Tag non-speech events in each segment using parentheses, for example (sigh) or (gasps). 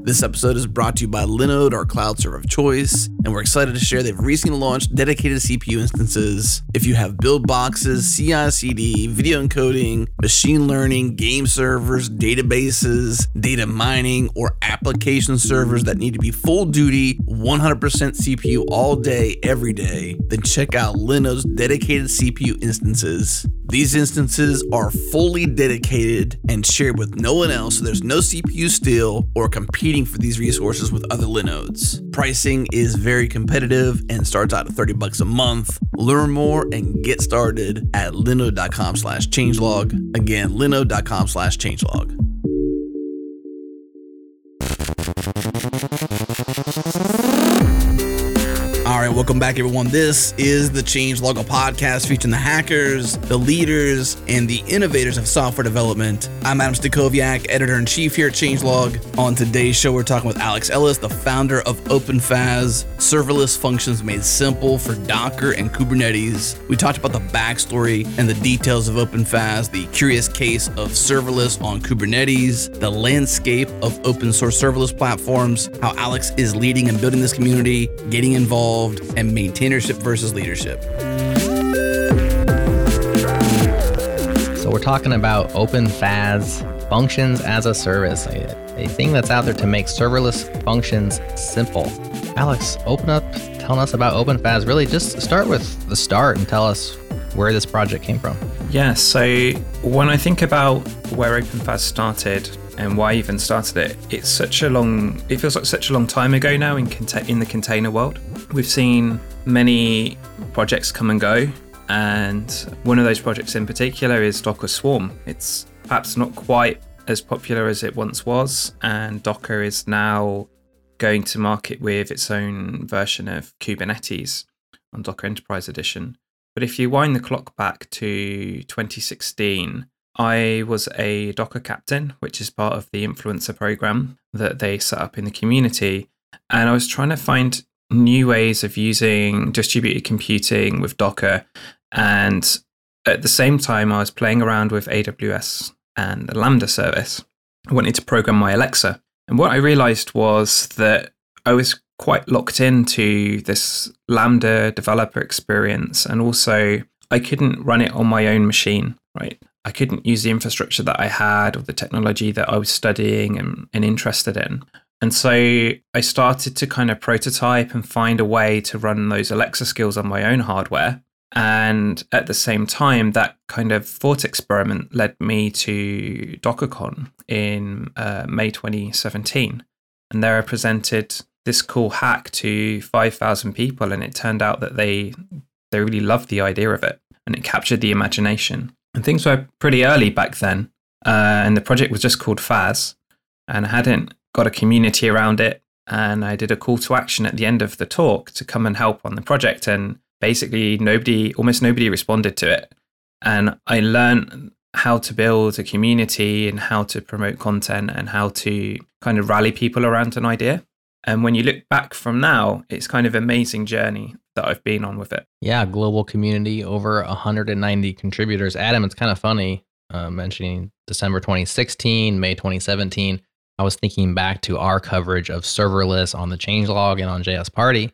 This episode is brought to you by Linode, our cloud server of choice, and we're excited to share they've recently launched dedicated CPU instances. If you have build boxes, CI CD, video encoding, machine learning, game servers, databases, data mining, or application servers that need to be full duty, 100% CPU all day, every day, then check out Linode's dedicated CPU instances. These instances are fully dedicated and shared with no one else, so there's no CPU steal or competing for these resources with other Linodes. Pricing is very competitive and starts out at 30 bucks a month. Learn more and get started at linode.com slash changelog. Again, linode.com slash changelog. Welcome back, everyone. This is the Changelog podcast featuring the hackers, the leaders, and the innovators of software development. I'm Adam Stacoviak, editor in chief here at Changelog. On today's show, we're talking with Alex Ellis, the founder of OpenFaaS, serverless functions made simple for Docker and Kubernetes. We talked about the backstory and the details of OpenFaaS, the curious case of serverless on Kubernetes, the landscape of open source serverless platforms, how Alex is leading and building this community, getting involved and maintainership versus leadership. So we're talking about OpenFaaS functions as a service, a, a thing that's out there to make serverless functions simple. Alex, open up telling us about OpenFaaS. Really, just start with the start and tell us where this project came from. Yeah, so when I think about where OpenFaaS started and why I even started it, it's such a long, it feels like such a long time ago now in, conta- in the container world. We've seen many projects come and go, and one of those projects in particular is Docker Swarm. It's perhaps not quite as popular as it once was, and Docker is now going to market with its own version of Kubernetes on Docker Enterprise Edition. But if you wind the clock back to 2016, I was a Docker captain, which is part of the influencer program that they set up in the community. And I was trying to find new ways of using distributed computing with Docker. And at the same time, I was playing around with AWS and the Lambda service. I wanted to program my Alexa. And what I realized was that I was quite locked into this Lambda developer experience. And also, I couldn't run it on my own machine, right? I couldn't use the infrastructure that I had or the technology that I was studying and, and interested in. And so I started to kind of prototype and find a way to run those Alexa skills on my own hardware. And at the same time, that kind of thought experiment led me to DockerCon in uh, May 2017. And there I presented this cool hack to 5,000 people. And it turned out that they, they really loved the idea of it and it captured the imagination. And things were pretty early back then. Uh, and the project was just called FaaS. And I hadn't got a community around it. And I did a call to action at the end of the talk to come and help on the project. And basically, nobody, almost nobody responded to it. And I learned how to build a community and how to promote content and how to kind of rally people around an idea. And when you look back from now, it's kind of amazing journey that I've been on with it. Yeah, global community, over 190 contributors. Adam, it's kind of funny uh, mentioning December 2016, May 2017. I was thinking back to our coverage of serverless on the changelog and on JS Party.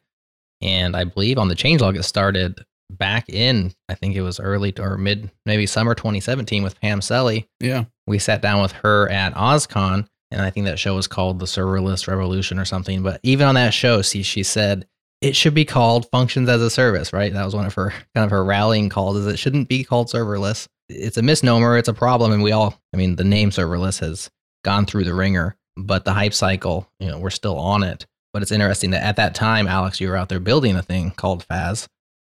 And I believe on the changelog, it started back in, I think it was early or mid, maybe summer 2017 with Pam Selle. Yeah. We sat down with her at OSCON, and I think that show was called The Serverless Revolution or something. But even on that show, see, she said it should be called Functions as a Service, right? That was one of her (laughs) kind of her rallying calls, is it shouldn't be called serverless. It's a misnomer, it's a problem, and we all, I mean, the name serverless has gone through the ringer, but the hype cycle, you know, we're still on it. But it's interesting that at that time, Alex, you were out there building a thing called FaaS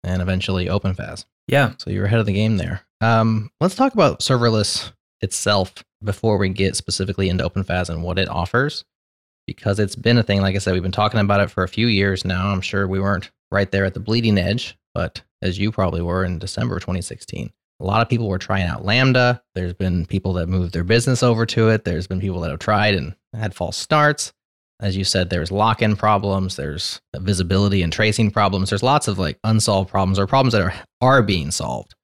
and eventually OpenFaaS. Yeah. So you were ahead of the game there. Um, let's talk about serverless itself before we get specifically into OpenFaaS and what it offers, because it's been a thing. Like I said, we've been talking about it for a few years now. I'm sure we weren't right there at the bleeding edge, but as you probably were in December 2016. A lot of people were trying out Lambda. There's been people that moved their business over to it. There's been people that have tried and had false starts. As you said, there's lock in problems, there's visibility and tracing problems. There's lots of like unsolved problems or problems that are, are being solved.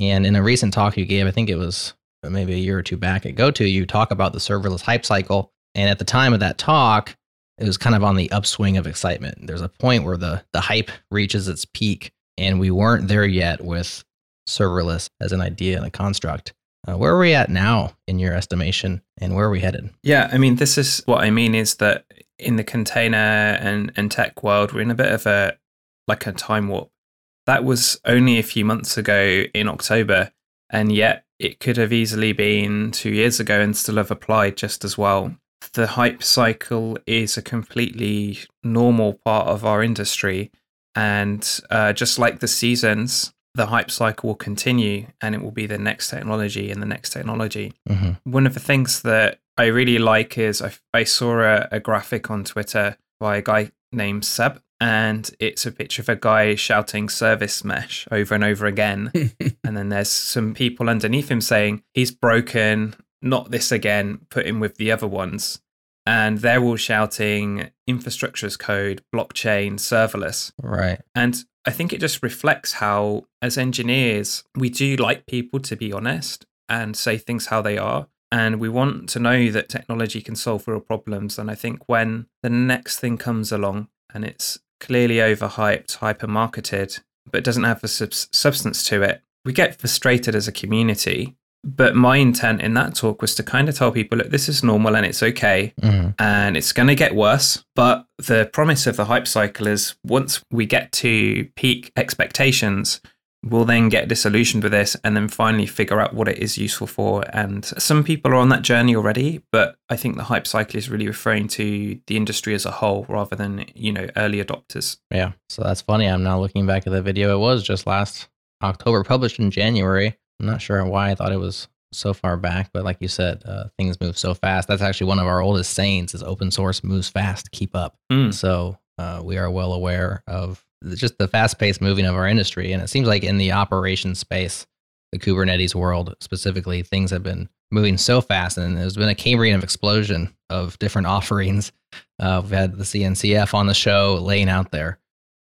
And in a recent talk you gave, I think it was maybe a year or two back at GoTo, you talk about the serverless hype cycle. And at the time of that talk, it was kind of on the upswing of excitement. There's a point where the, the hype reaches its peak, and we weren't there yet with serverless as an idea and a construct. Uh, where are we at now in your estimation, and where are we headed? Yeah, I mean, this is what I mean is that in the container and, and tech world, we're in a bit of a like a time warp. That was only a few months ago in October, and yet it could have easily been two years ago and still have applied just as well. The hype cycle is a completely normal part of our industry. And uh, just like the seasons, the hype cycle will continue and it will be the next technology and the next technology. Mm-hmm. One of the things that I really like is I, I saw a, a graphic on Twitter by a guy named Seb, and it's a picture of a guy shouting service mesh over and over again. (laughs) and then there's some people underneath him saying, he's broken, not this again, put him with the other ones. And they're all shouting infrastructure as code, blockchain, serverless. Right. And I think it just reflects how, as engineers, we do like people to be honest and say things how they are. And we want to know that technology can solve real problems. And I think when the next thing comes along and it's clearly overhyped, hyper marketed, but doesn't have a sub- substance to it, we get frustrated as a community but my intent in that talk was to kind of tell people, look, this is normal and it's okay. Mm-hmm. And it's going to get worse. But the promise of the hype cycle is once we get to peak expectations, we'll then get disillusioned with this and then finally figure out what it is useful for. And some people are on that journey already, but I think the hype cycle is really referring to the industry as a whole rather than, you know, early adopters. Yeah. So that's funny. I'm now looking back at the video. It was just last October, published in January. I'm not sure why I thought it was so far back, but like you said, uh, things move so fast. That's actually one of our oldest sayings: is open source moves fast. Keep up. Mm. So uh, we are well aware of just the fast paced moving of our industry, and it seems like in the operations space, the Kubernetes world specifically, things have been moving so fast, and there's been a Cambrian of explosion of different (laughs) offerings. Uh, we've had the CNCF on the show laying out their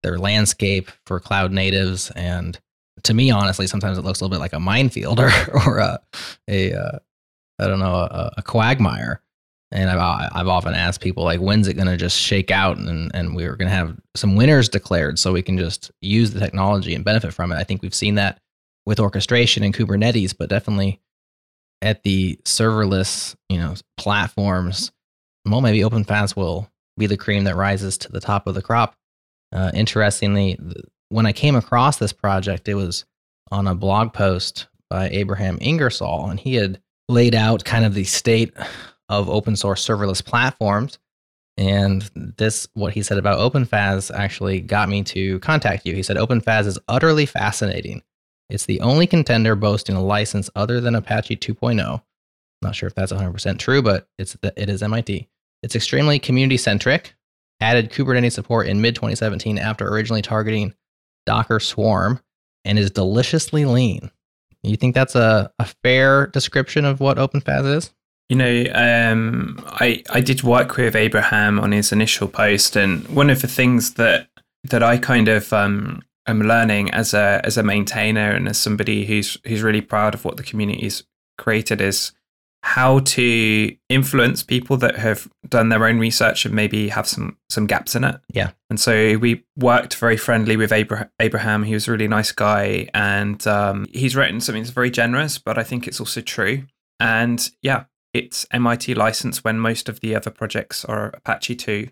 their landscape for cloud natives and to me, honestly, sometimes it looks a little bit like a minefield or (laughs) or a, a uh, I don't know a, a quagmire. And I've I've often asked people like, when's it going to just shake out and and we're going to have some winners declared so we can just use the technology and benefit from it. I think we've seen that with orchestration and Kubernetes, but definitely at the serverless you know platforms. Well, maybe OpenFaaS will be the cream that rises to the top of the crop. Uh, interestingly, when I came across this project, it was on a blog post by Abraham Ingersoll, and he had laid out kind of the state of open source serverless platforms. And this, what he said about OpenFaaS, actually got me to contact you. He said OpenFaaS is utterly fascinating. It's the only contender boasting a license other than Apache 2.0. Not sure if that's 100% true, but it's the, it is MIT. It's extremely community centric. Added Kubernetes support in mid 2017 after originally targeting Docker Swarm and is deliciously lean. You think that's a, a fair description of what OpenFaaS is? You know, um, I I did work with Abraham on his initial post, and one of the things that that I kind of um, am learning as a as a maintainer and as somebody who's who's really proud of what the community's created is how to influence people that have done their own research and maybe have some some gaps in it. Yeah. And so we worked very friendly with Abraham. He was a really nice guy, and um, he's written something that's very generous, but I think it's also true. And yeah, it's MIT license when most of the other projects are Apache 2.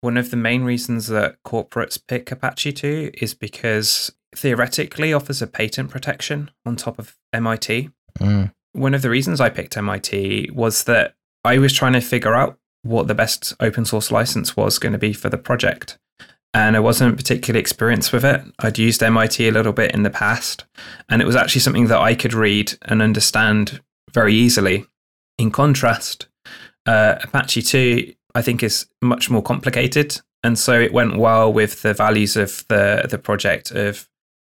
One of the main reasons that corporates pick Apache 2 is because theoretically offers a patent protection on top of MIT. Mm one of the reasons I picked MIT was that I was trying to figure out what the best open source license was going to be for the project. And I wasn't particularly experienced with it. I'd used MIT a little bit in the past, and it was actually something that I could read and understand very easily. In contrast, uh, Apache 2, I think, is much more complicated. And so it went well with the values of the, the project of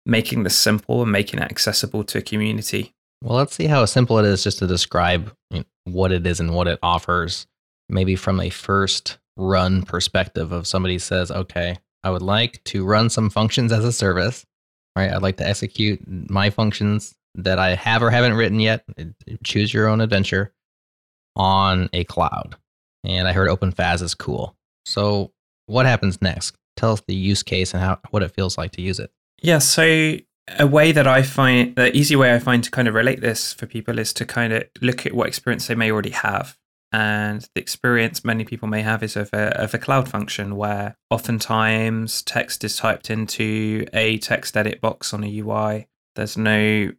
making this simple and making it accessible to a community. Well, let's see how simple it is just to describe what it is and what it offers. Maybe from a first run perspective of somebody says, okay, I would like to run some functions as a service, right? I'd like to execute my functions that I have or haven't written yet. Eh, choose your own adventure on a cloud. And I heard OpenFaaS is cool. So, what happens next? Tell us the use case and how what it feels like to use it. Yeah, so a way that I find the easy way I find to kind of relate this for people is to kind of look at what experience they may already have. And the experience many people may have is of a, of a cloud function where oftentimes text is typed into a text edit box on a UI. There's no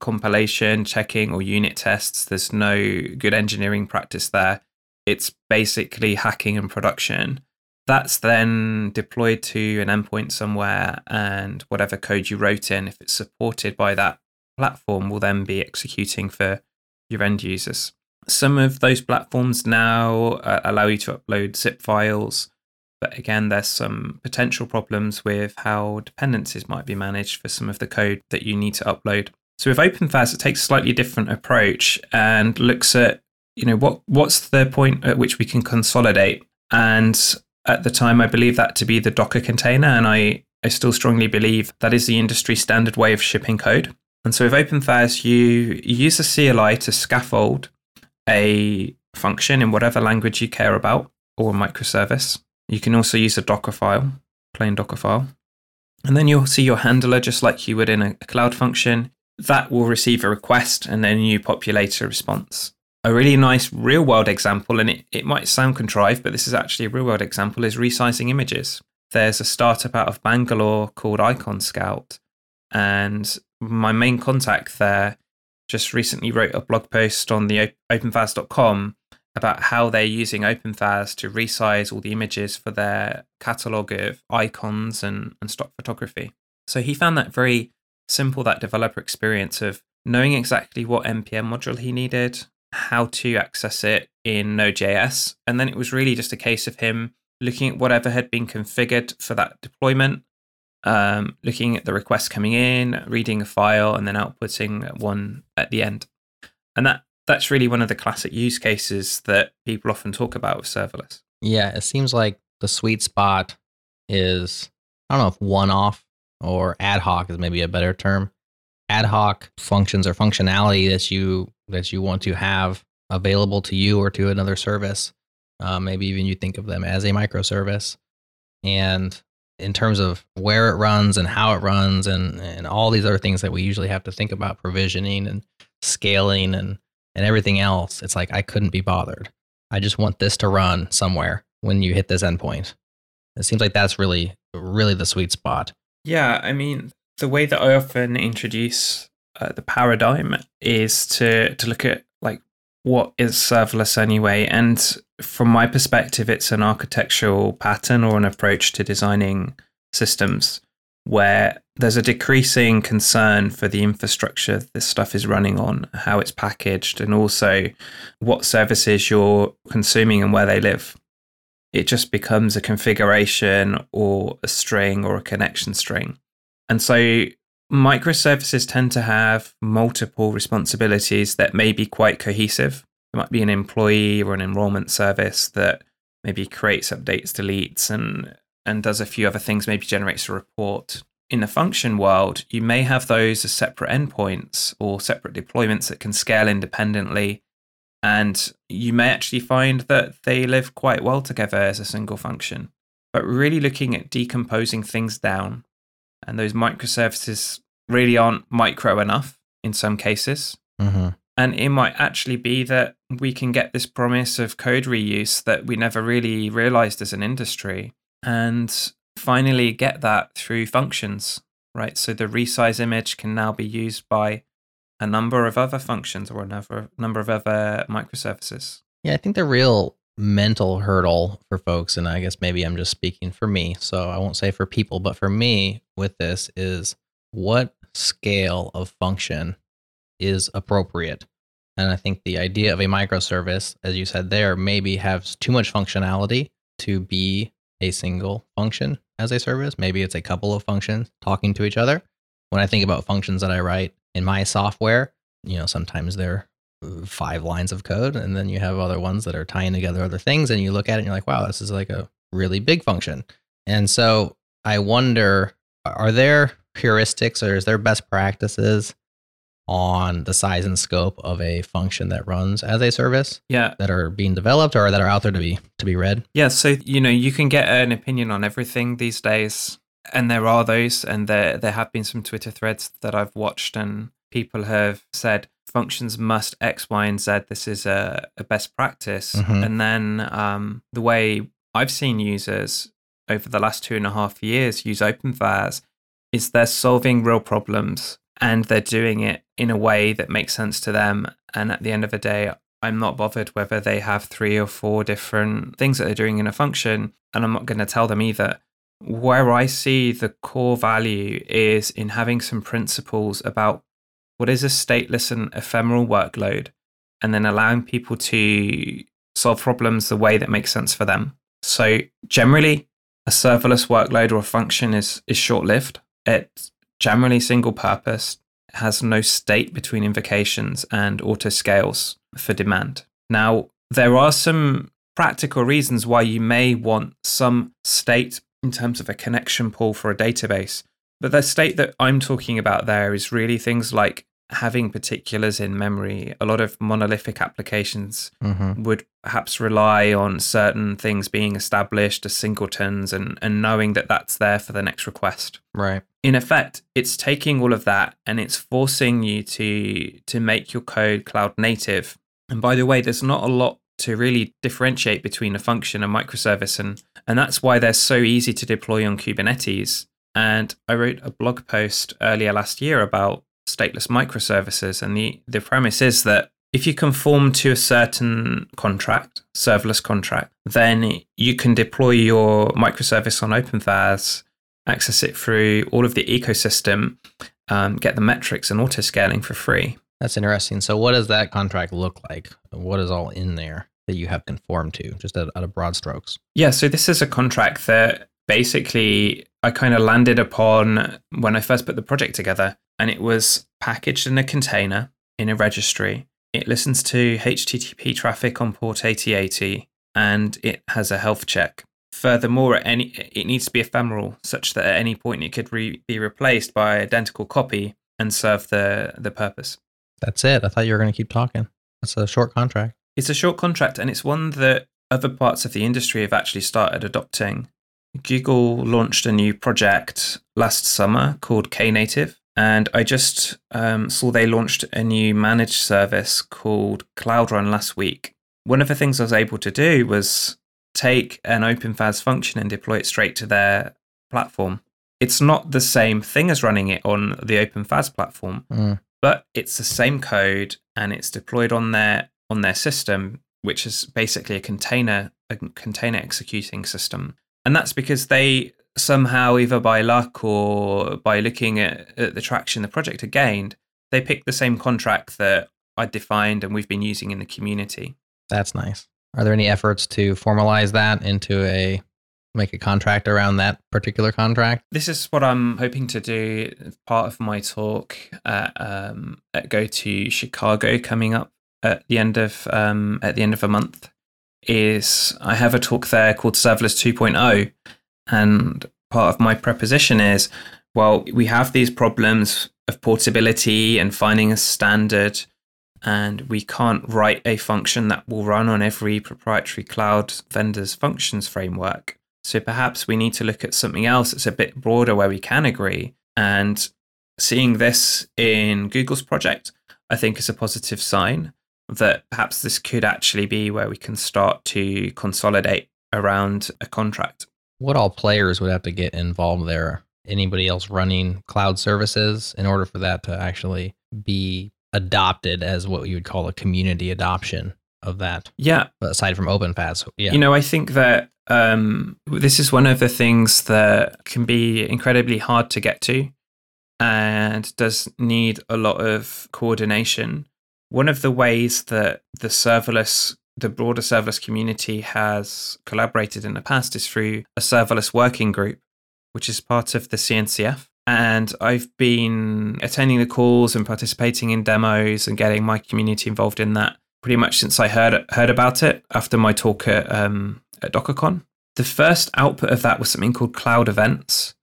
compilation, checking, or unit tests. There's no good engineering practice there. It's basically hacking and production. That's then deployed to an endpoint somewhere, and whatever code you wrote in, if it's supported by that platform, will then be executing for your end users. Some of those platforms now uh, allow you to upload zip files, but again, there's some potential problems with how dependencies might be managed for some of the code that you need to upload. So with OpenFaaS, it takes a slightly different approach and looks at, you know, what what's the point at which we can consolidate. And at the time, I believe that to be the Docker container, and I I still strongly believe that is the industry standard way of shipping code. And so with OpenFaaS, you, you use a CLI to scaffold a function in whatever language you care about or a microservice. You can also use a Docker file, plain Docker file. And then you'll see your handler just like you would in a cloud function that will receive a request and then you populate a response. A really nice real world example, and it, it might sound contrived, but this is actually a real world example, is resizing images. There's a startup out of Bangalore called IconScout, and my main contact there just recently wrote a blog post on the openfaas.com about how they're using OpenFaaS to resize all the images for their catalog of icons and, and stock photography. So he found that very simple that developer experience of knowing exactly what npm module he needed, how to access it in Node.js, and then it was really just a case of him looking at whatever had been configured for that deployment, um, looking at the request coming in, reading a file, and then outputting one at the end. And that that's really one of the classic use cases that people often talk about with serverless. Yeah, it seems like the sweet spot is I don't know if one off or ad hoc is maybe a better term. Ad hoc functions or functionality that you that you want to have available to you or to another service. Uh, maybe even you think of them as a microservice. And in terms of where it runs and how it runs and, and all these other things that we usually have to think about provisioning and scaling and, and everything else, it's like I couldn't be bothered. I just want this to run somewhere when you hit this endpoint. It seems like that's really, really the sweet spot. Yeah, I mean, the way that I often introduce uh, the paradigm is to to look at like what is serverless anyway, and from my perspective, it's an architectural pattern or an approach to designing systems where there's a decreasing concern for the infrastructure this stuff is running on, how it's packaged, and also what services you're consuming and where they live it just becomes a configuration or a string or a connection string. And so microservices tend to have multiple responsibilities that may be quite cohesive. There might be an employee or an enrollment service that maybe creates updates, deletes, and and does a few other things, maybe generates a report. In the function world, you may have those as separate endpoints or separate deployments that can scale independently and you may actually find that they live quite well together as a single function. But really looking at decomposing things down, and those microservices really aren't micro enough in some cases. Mm-hmm. And it might actually be that we can get this promise of code reuse that we never really realized as an industry and finally get that through functions, right? So the resize image can now be used by a number of other functions or a number, number of other microservices. Yeah, I think the real mental hurdle for folks, and I guess maybe I'm just speaking for me, so I won't say for people, but for me with this is what scale of function is appropriate. And I think the idea of a microservice, as you said there, maybe has too much functionality to be a single function as a service. Maybe it's a couple of functions talking to each other. when I think about functions that I write in my software, you know, sometimes they're five lines of code, and then you have other ones that are tying together other things, and you look at it and you're like, wow, this is like a really big function. And so I wonder, are there heuristics or is there best practices on the size and scope of a function that runs as a service Yeah. that are being developed or that are out there to be to be read? Yeah, so you know, you can get an opinion on everything these days. And there are those, and there there have been some Twitter threads that I've watched and people have said functions must X, Y, and Z. This is a, a best practice. Mhm. And then um, the way I've seen users over the last two and a half years use OpenFaaS is they're solving real problems and they're doing it in a way that makes sense to them. And at the end of the day, I'm not bothered whether they have three or four different things that they're doing in a function, and I'm not going to tell them either. Where I see the core value is in having some principles about what is a stateless and ephemeral workload, and then allowing people to solve problems the way that makes sense for them. So, generally, a serverless workload or a function is, is short lived. It's generally single purpose, has no state between invocations and auto scales for demand. Now, there are some practical reasons why you may want some state in terms of a connection pool for a database. But the state that I'm talking about there is really things like having particulars in memory. A lot of monolithic applications Mm-hmm. would perhaps rely on certain things being established as singletons and, and knowing that that's there for the next request Right. in effect it's taking all of that and it's forcing you to to make your code cloud native and by the way there's not a lot to really differentiate between a function and microservice and and that's why they're so easy to deploy on kubernetes and i wrote a blog post earlier last year about stateless microservices and the the premise is that if you conform to a certain contract, serverless contract, then you can deploy your microservice on OpenFaaS, access it through all of the ecosystem, um, get the metrics and auto scaling for free. That's interesting. So, what does that contract look like? What is all in there that you have conformed to, just at, at a broad strokes? Yeah, so this is a contract that basically I kind of landed upon when I first put the project together, and it was packaged in a container in a registry. It listens to HTTP traffic on port 8080 and it has a health check. Furthermore, at any, it needs to be ephemeral, such that at any point it could re- be replaced by identical copy and serve the, the purpose. That's it. I thought you were going to keep talking. That's a short contract. It's a short contract and it's one that other parts of the industry have actually started adopting. Google launched a new project last summer called Knative, and I just um, saw they launched a new managed service called Cloud Run last week. One of the things I was able to do was take an OpenFaaS function and deploy it straight to their platform. It's not the same thing as running it on the OpenFaaS platform, Mm. but it's the same code and it's deployed on their on their system, which is basically a container a container executing system. And that's because they somehow, either by luck or by looking at, at the traction the project had gained, they picked the same contract that I defined and we've been using in the community. That's nice. Are there any efforts to formalize that into a make a contract around that particular contract? This is what I'm hoping to do. Part of my talk at, um, at GoTo Chicago coming up at the end of um, at the end of a month is I have a talk there called Serverless 2.0, and part of my preposition is well we have these problems of portability and finding a standard and we can't write a function that will run on every proprietary cloud vendor's functions framework so perhaps we need to look at something else that's a bit broader where we can agree. And seeing this in Google's project, I think is a positive sign that perhaps this could actually be where we can start to consolidate around a contract. What all players would have to get involved there? Anybody else running cloud services in order for that to actually be adopted as what you would call a community adoption of that, Yeah, aside from OpenFaaS? Yeah. You know, I think that um, this is one of the things that can be incredibly hard to get to and does need a lot of coordination. One of the ways that the serverless, the broader serverless community has collaborated in the past is through a serverless working group, which is part of the CNCF. And I've been attending the calls and participating in demos and getting my community involved in that pretty much since I heard heard about it after my talk at, um, at DockerCon. The first output of that was something called Cloud Events,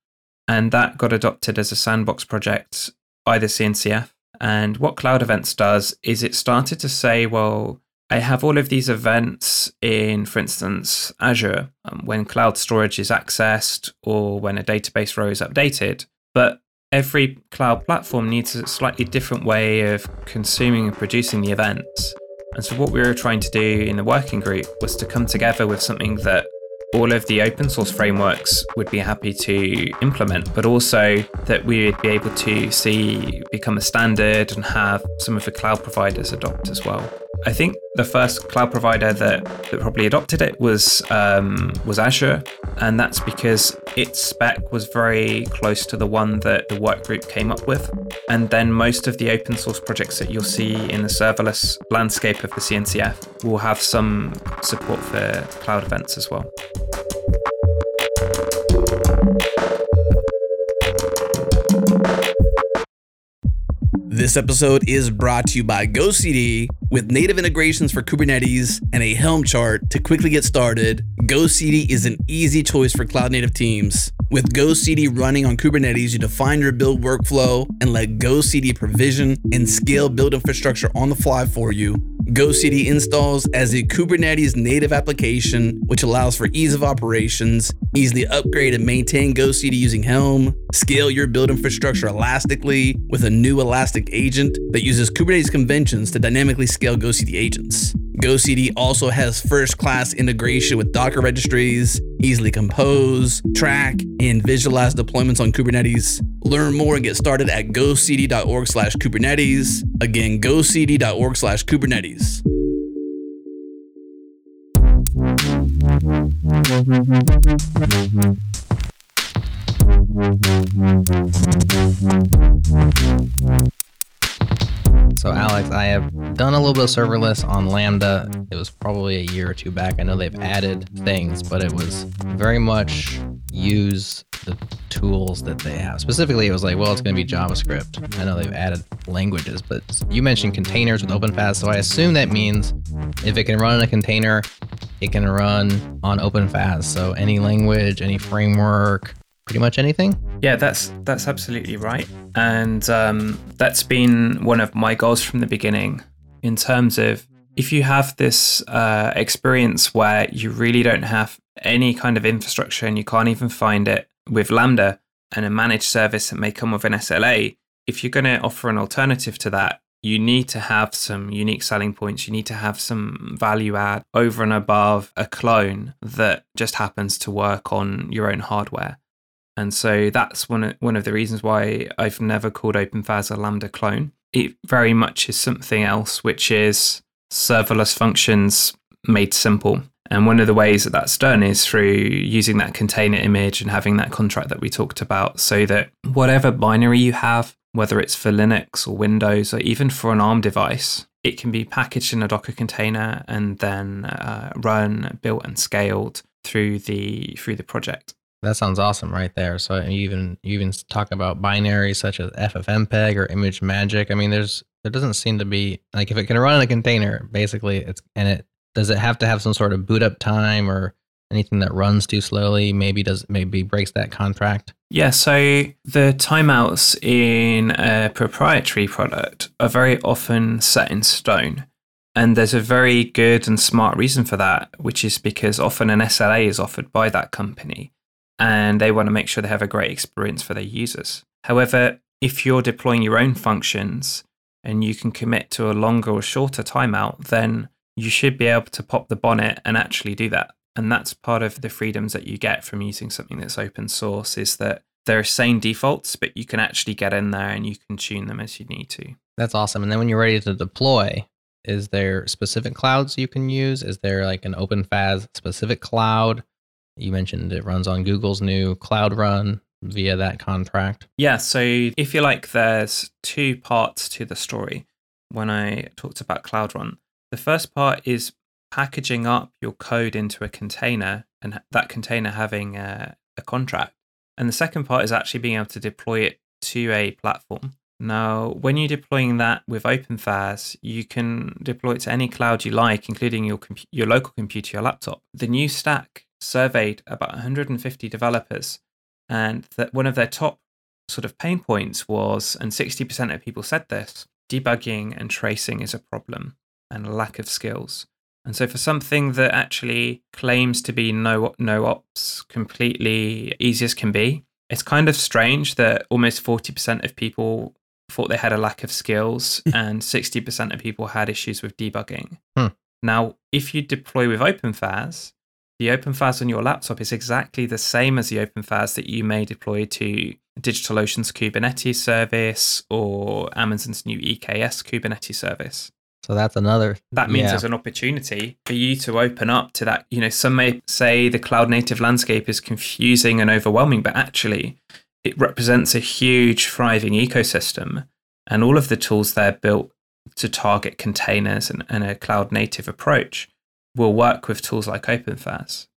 and that got adopted as a sandbox project by the CNCF. And what Cloud Events does is it started to say, well, I have all of these events in, for instance, Azure, um, when cloud storage is accessed or when a database row is updated. But every cloud platform needs a slightly different way of consuming and producing the events. And so, what we were trying to do in the working group was to come together with something that all of the open source frameworks would be happy to implement, but also that we would be able to see become a standard and have some of the cloud providers adopt as well. I think the first cloud provider that, that probably adopted it was um, was Azure, and that's because its spec was very close to the one that the work group came up with. And then most of the open source projects that you'll see in the serverless landscape of the CNCF will have some support for cloud events as well. This episode is brought to you by GoCD with native integrations for Kubernetes and a Helm chart to quickly get started. GoCD is an easy choice for cloud native teams. With GoCD running on Kubernetes, you define your build workflow and let GoCD provision and scale build infrastructure on the fly for you. GoCD installs as a Kubernetes native application, which allows for ease of operations, easily upgrade and maintain GoCD using Helm, scale your build infrastructure elastically with a new Elastic agent that uses Kubernetes conventions to dynamically scale GoCD agents. GoCD also has first class integration with Docker registries, easily compose, track, and visualize deployments on Kubernetes. Learn more and get started at gocd.org slash Kubernetes. Again, gocd.org slash Kubernetes. So, Alex, I have done a little bit of serverless on Lambda. It was probably a year or two back. I know they've added things, but it was very much use the tools that they have. Specifically, it was like, well, it's going to be JavaScript. I know they've added languages, but you mentioned containers with OpenFaaS, so I assume that means if it can run in a container, it can run on OpenFaaS. So any language, any framework, pretty much anything. Yeah, that's that's absolutely right, and um, that's been one of my goals from the beginning. In terms of if you have this uh, experience where you really don't have any kind of infrastructure and you can't even find it with Lambda and a managed service that may come with an SLA, if you're going to offer an alternative to that, you need to have some unique selling points. You need to have some value add over and above a clone that just happens to work on your own hardware. And so that's one of, one of the reasons why I've never called OpenFaaS a Lambda clone. It very much is something else, which is serverless functions made simple. And one of the ways that that's done is through using that container image and having that contract that we talked about so that whatever binary you have, whether it's for Linux or Windows or even for an ARM device, it can be packaged in a Docker container and then uh, run, built, and scaled through the through the project. That sounds awesome right there. So you even you even talk about binaries such as FFmpeg or ImageMagick. I mean, there's there doesn't seem to be like if it can run in a container, basically it's and it does it have to have some sort of boot up time or anything that runs too slowly maybe does maybe breaks that contract yeah so the timeouts in a proprietary product are very often set in stone and there's a very good and smart reason for that which is because often an sla is offered by that company and they want to make sure they have a great experience for their users however if you're deploying your own functions and you can commit to a longer or shorter timeout then you should be able to pop the bonnet and actually do that. And that's part of the freedoms that you get from using something that's open source is that there are same defaults, but you can actually get in there and you can tune them as you need to. That's awesome. And then when you're ready to deploy, is there specific clouds you can use? Is there like an OpenFaaS specific cloud? You mentioned it runs on Google's new Cloud Run via that contract. Yeah. So if you like, there's two parts to the story. When I talked about Cloud Run, the first part is packaging up your code into a container and that container having a, a contract. And the second part is actually being able to deploy it to a platform. Now, when you're deploying that with OpenFaaS, you can deploy it to any cloud you like, including your your local computer, your laptop. The new stack surveyed about 150 developers, and that one of their top sort of pain points was, and 60% of people said this, debugging and tracing is a problem and lack of skills. And so for something that actually claims to be no no ops completely easy as can be, it's kind of strange that almost 40% of people thought they had a lack of skills and 60% of people had issues with debugging. Hmm. Now, if you deploy with OpenFaaS, the OpenFaaS on your laptop is exactly the same as the OpenFaaS that you may deploy to DigitalOcean's Kubernetes service or Amazon's new EKS Kubernetes service. So that's another. That means yeah. there's an opportunity for you to open up to that. You know, some may say the cloud native landscape is confusing and overwhelming, but actually, it represents a huge, thriving ecosystem. And all of the tools there built to target containers and, and a cloud native approach will work with tools like OpenFaaS.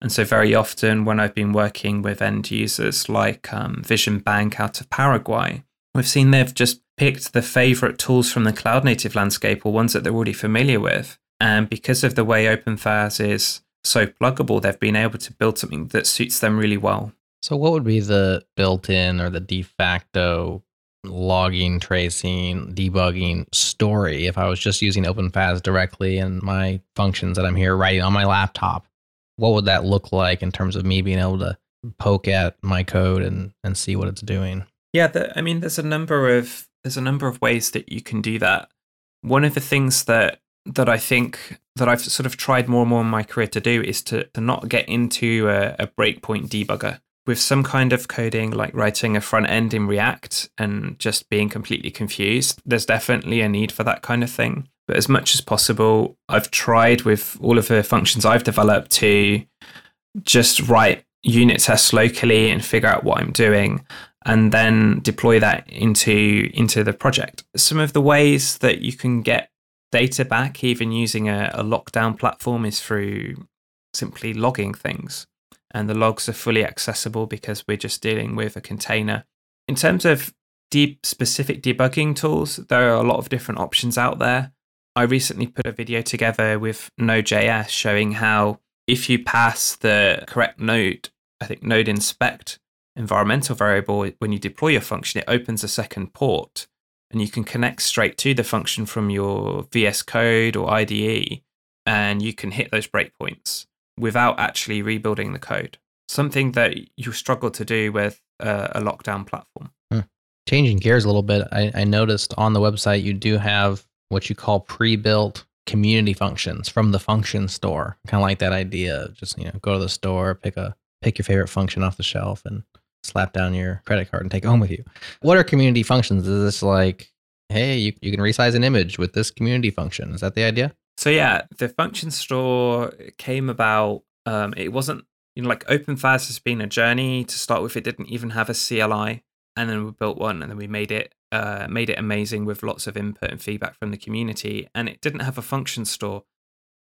And so, very often, when I've been working with end users like um, Vision Bank out of Paraguay, we've seen they've just picked the favorite tools from the cloud native landscape or ones that they're already familiar with. And because of the way OpenFaaS is so pluggable, they've been able to build something that suits them really well. So, what would be the built in or the de facto logging, tracing, debugging story if I was just using OpenFaaS directly and my functions that I'm here writing on my laptop? What would that look like in terms of me being able to poke at my code and, and see what it's doing? Yeah, the, I mean, there's a number of there's a number of ways that you can do that. One of the things that that I think that I've sort of tried more and more in my career to do is to, to not get into a, a breakpoint debugger with some kind of coding, like writing a front end in React and just being completely confused. There's definitely a need for that kind of thing. But as much as possible, I've tried with all of the functions I've developed to just write unit tests locally and figure out what I'm doing and then deploy that into into the project. Some of the ways that you can get data back, even using a, a lockdown platform, is through simply logging things. And the logs are fully accessible because we're just dealing with a container. In terms of deep specific debugging tools, there are a lot of different options out there. I recently put a video together with Node.js showing how if you pass the correct node, I think node inspect environmental variable, when you deploy your function, it opens a second port and you can connect straight to the function from your VS Code or IDE and you can hit those breakpoints without actually rebuilding the code. Something that you struggle to do with uh, a lockdown platform. Hmm. Changing gears a little bit, I, I noticed on the website you do have what you call pre-built community functions from the function store. Kind of like that idea of just you know go to the store, pick a pick your favorite function off the shelf, and slap down your credit card and take it home with you. What are community functions? Is this like, hey, you, you can resize an image with this community function? Is that the idea? So yeah, the function store came about. Um, it wasn't you know like OpenFaaS has been a journey to start with. It didn't even have a CLI, and then we built one, and then we made it uh, made it amazing with lots of input and feedback from the community. And it didn't have a function store,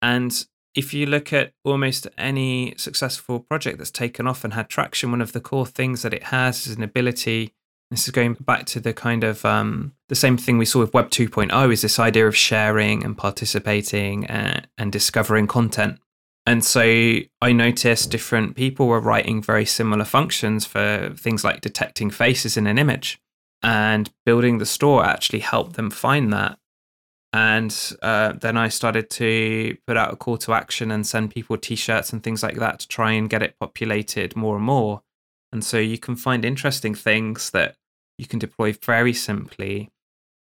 and if you look at almost any successful project that's taken off and had traction, one of the core things that it has is an ability. This is going back to the kind of um, the same thing we saw with Web 2.0 is this idea of sharing and participating and, and discovering content. And so I noticed different people were writing very similar functions for things like detecting faces in an image. And building the store actually helped them find that and uh, then I started to put out a call to action and send people T-shirts and things like that to try and get it populated more and more. And so you can find interesting things that you can deploy very simply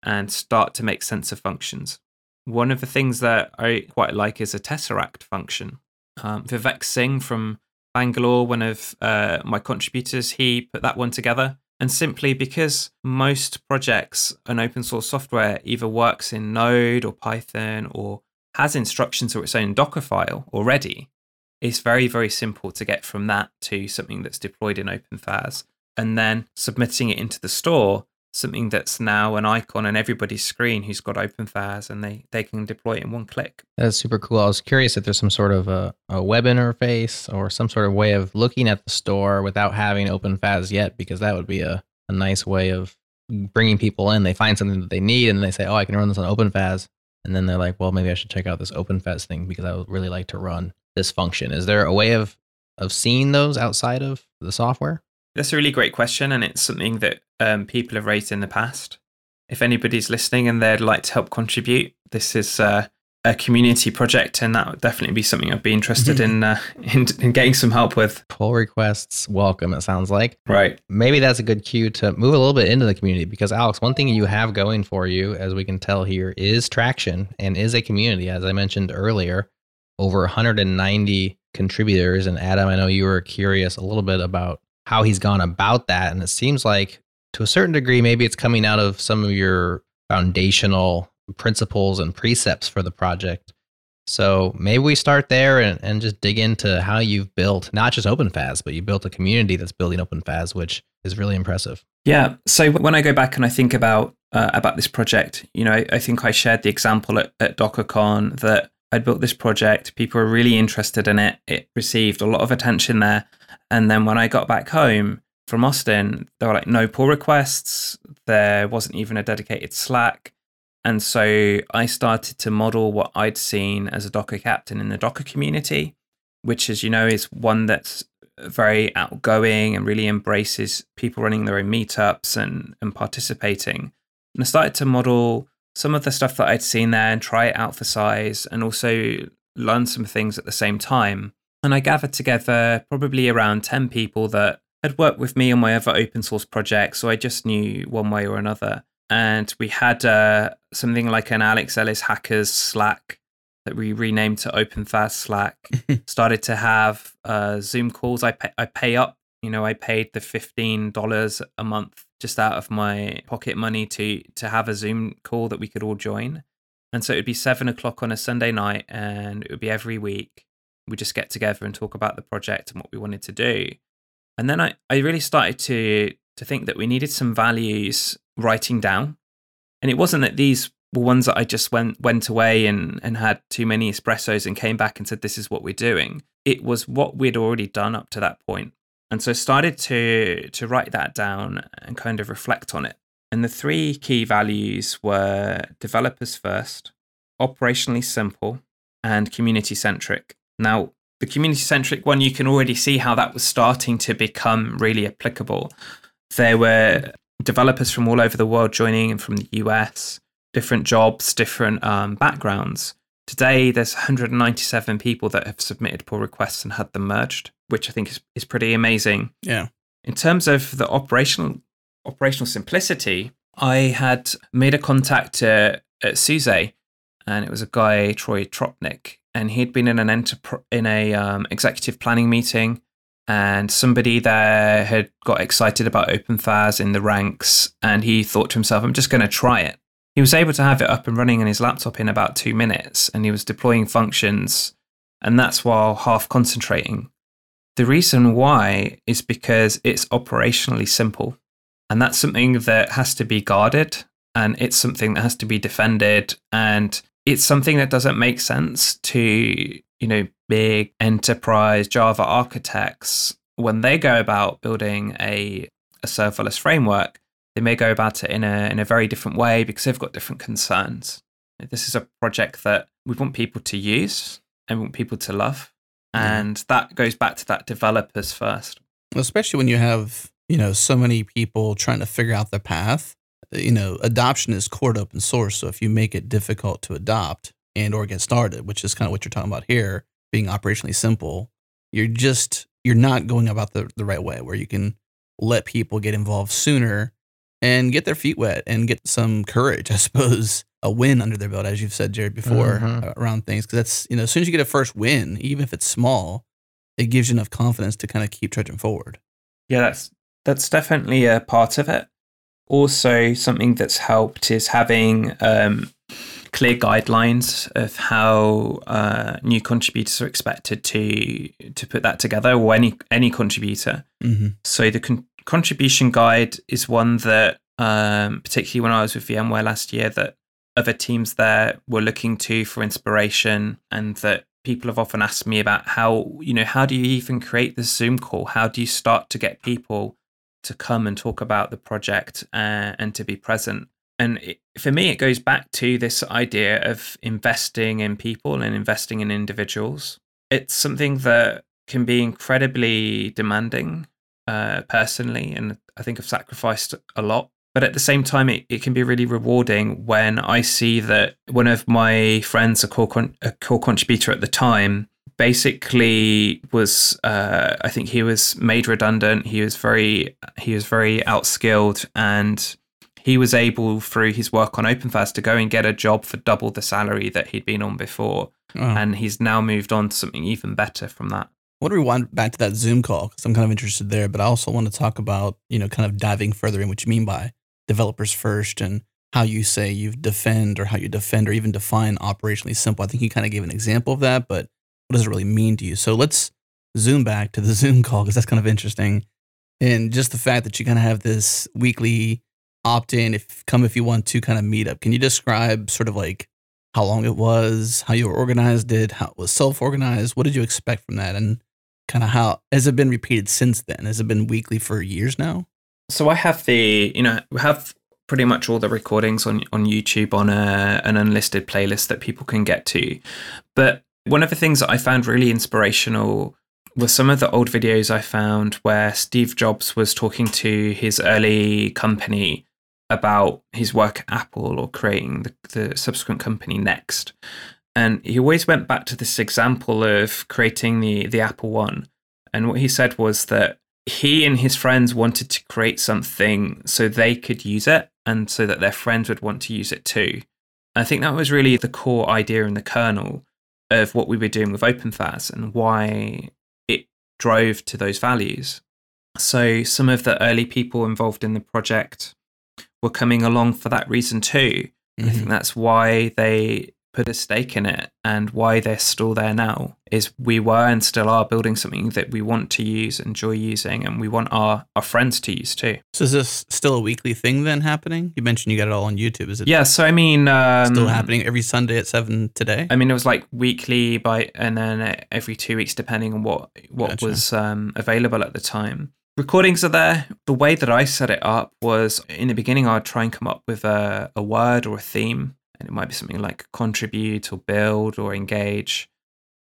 and start to make sense of functions. One of the things that I quite like is a tesseract function. Um, Vivek Singh from Bangalore, one of uh, my contributors, he put that one together. And simply because most projects and open source software either works in Node or Python or has instructions or its own Docker file already, it's very, very simple to get from that to something that's deployed in OpenFaaS. And then submitting it into the store something that's now an icon on everybody's screen who's got OpenFaaS and they, they can deploy it in one click. That's super cool. I was curious if there's some sort of a, a web interface or some sort of way of looking at the store without having OpenFaaS yet, because that would be a, a nice way of bringing people in. They find something that they need and they say, oh, I can run this on OpenFaaS. And then they're like, well, maybe I should check out this OpenFaaS thing because I would really like to run this function. Is there a way of, of seeing those outside of the software? That's a really great question, and it's something that um, people have raised in the past. If anybody's listening and they'd like to help contribute, this is uh, a community project, and that would definitely be something I'd be interested (laughs) in, uh, (laughs) in in getting some help with. Pull requests welcome. It sounds like Right. maybe that's a good cue to move a little bit into the community because Alex, one thing you have going for you, as we can tell here, is traction and is a community. As I mentioned earlier, over 190 contributors. And Adam, I know you were curious a little bit about how he's gone about that, and it seems like to a certain degree, maybe it's coming out of some of your foundational principles and precepts for the project. So maybe we start there and, and just dig into how you've built not just OpenFaaS, but you built a community that's building OpenFaaS, which is really impressive. Yeah. So when I go back and I think about uh, about this project, you know, I, I think I shared the example at, at DockerCon that I'd built this project. People were really interested in it. It received a lot of attention there. And then when I got back home from Austin, there were like no pull requests. There wasn't even a dedicated Slack. And so I started to model what I'd seen as a Docker captain in the Docker community, which, as you know, is one that's very outgoing and really embraces people running their own meetups and, and participating. And I started to model some of the stuff that I'd seen there and try it out for size and also learn some things at the same time. And I gathered together probably around 10 people that had worked with me on my other open source projects. So I just knew one way or another. And we had uh, something like an Alex Ellis Hackers Slack that we renamed to OpenFaaS Slack. (laughs) Started to have uh, Zoom calls. I pay, I pay up. You know, I paid the fifteen dollars a month just out of my pocket money to to have a Zoom call that we could all join. And so it would be seven o'clock on a Sunday night, and it would be every week. We just get together and talk about the project and what we wanted to do. And then I, I really started to to think that we needed some values writing down. And it wasn't that these were ones that I just went went away and, and had too many espressos and came back and said, This is what we're doing. It was what we'd already done up to that point. And so I started to to write that down and kind of reflect on it. And the three key values were developers first, operationally simple, and community centric. Now, the community centric one, you can already see how that was starting to become really applicable. There were developers from all over the world joining and from the US, different jobs, different um, backgrounds. Today, there's 197 people that have submitted pull requests and had them merged, which I think is, is pretty amazing. Yeah. In terms of the operational operational simplicity, I had made a contact uh, at SUSE, and it was a guy Troy Topnik, and he'd been in an enterpr- in a um, executive planning meeting, and somebody there had got excited about OpenFaaS in the ranks, and he thought to himself, "I'm just going to try it." He was able to have it up and running on his laptop in about two minutes, and he was deploying functions, and that's while half concentrating. The reason why is because it's operationally simple. And that's something that has to be guarded and it's something that has to be defended. And it's something that doesn't make sense to, you know, big enterprise Java architects when they go about building a, a serverless framework. They may go about it in a in a very different way because they've got different concerns. This is a project that we want people to use and we want people to love. And that goes back to that developers first. especially when you have you know so many people trying to figure out their path you know adoption is core to open source so if you make it difficult to adopt and or get started which is kind of what you're talking about here being operationally simple you're just you're not going about the, the right way where you can let people get involved sooner and get their feet wet and get some courage i (laughs) suppose a win under their belt as you've said jared before Mhm. uh, around things because that's you know as soon as you get a first win even if it's small it gives you enough confidence to kind of keep trudging forward Yeah, that's that's definitely a part of it. Also, something that's helped is having um, clear guidelines of how uh, new contributors are expected to to put that together, or any any contributor. mm-hmm. So the con- contribution guide is one that um, particularly when I was with VMware last year, that other teams there were looking to for inspiration, and that people have often asked me about how you know how do you even create the Zoom call? How do you start to get people to come and talk about the project uh, and to be present? And it, for me, it goes back to this idea of investing in people and investing in individuals. It's something that can be incredibly demanding uh, personally, and I think I've sacrificed a lot. But at the same time, it, it can be really rewarding when I see that one of my friends, a core, con- a core contributor at the time, basically was uh, I think he was made redundant. He was very he was very outskilled, and he was able through his work on OpenFaaS to go and get a job for double the salary that he'd been on before, oh. and he's now moved on to something even better from that. I want to rewind back to that Zoom call because I'm kind of interested there, but I also want to talk about, you know, kind of diving further in what you mean by developers first and how you say you defend or how you defend or even define operationally simple. I think you kind of gave an example of that, but what does it really mean to you? So let's zoom back to the (laughs) Zoom call because that's kind of interesting. And just the fact that you kind of have this weekly opt in, if come if you want to kind of meet up. Can you describe sort of like how long it was, how you organized it, how it was self organized? What did you expect from that? And kind of how has it been repeated since then? Has it been weekly for years now? So I have the, you know, we have pretty much all the recordings on on YouTube on a, an unlisted playlist that people can get to. But one of the things that I found really inspirational was some of the old videos I found where Steve Jobs was talking to his early company about his work at Apple or creating the, the subsequent company next. And he always went back to this example of creating the, the Apple One. And what he said was that he and his friends wanted to create something so they could use it and so that their friends would want to use it too. I think that was really the core idea and the kernel of what we were doing with OpenFaaS and why it drove to those values. So some of the early people involved in the project were coming along for that reason too. Mm-hmm. I think mm-hmm. that's why they put a stake in it and why they're still there now is we were and still are building something that we want to use enjoy using and we want our our friends to use too. So is this still a weekly thing then happening? You mentioned you got it all on youtube. Is it yeah so i mean um, still happening every sunday at 7 today? I mean it was like weekly by and then every two weeks depending on what what gotcha. was um, available at the time. Recordings are there. The way that I set it up was in the beginning, I'd try and come up with a, a word or a theme and it might be something like contribute or build or engage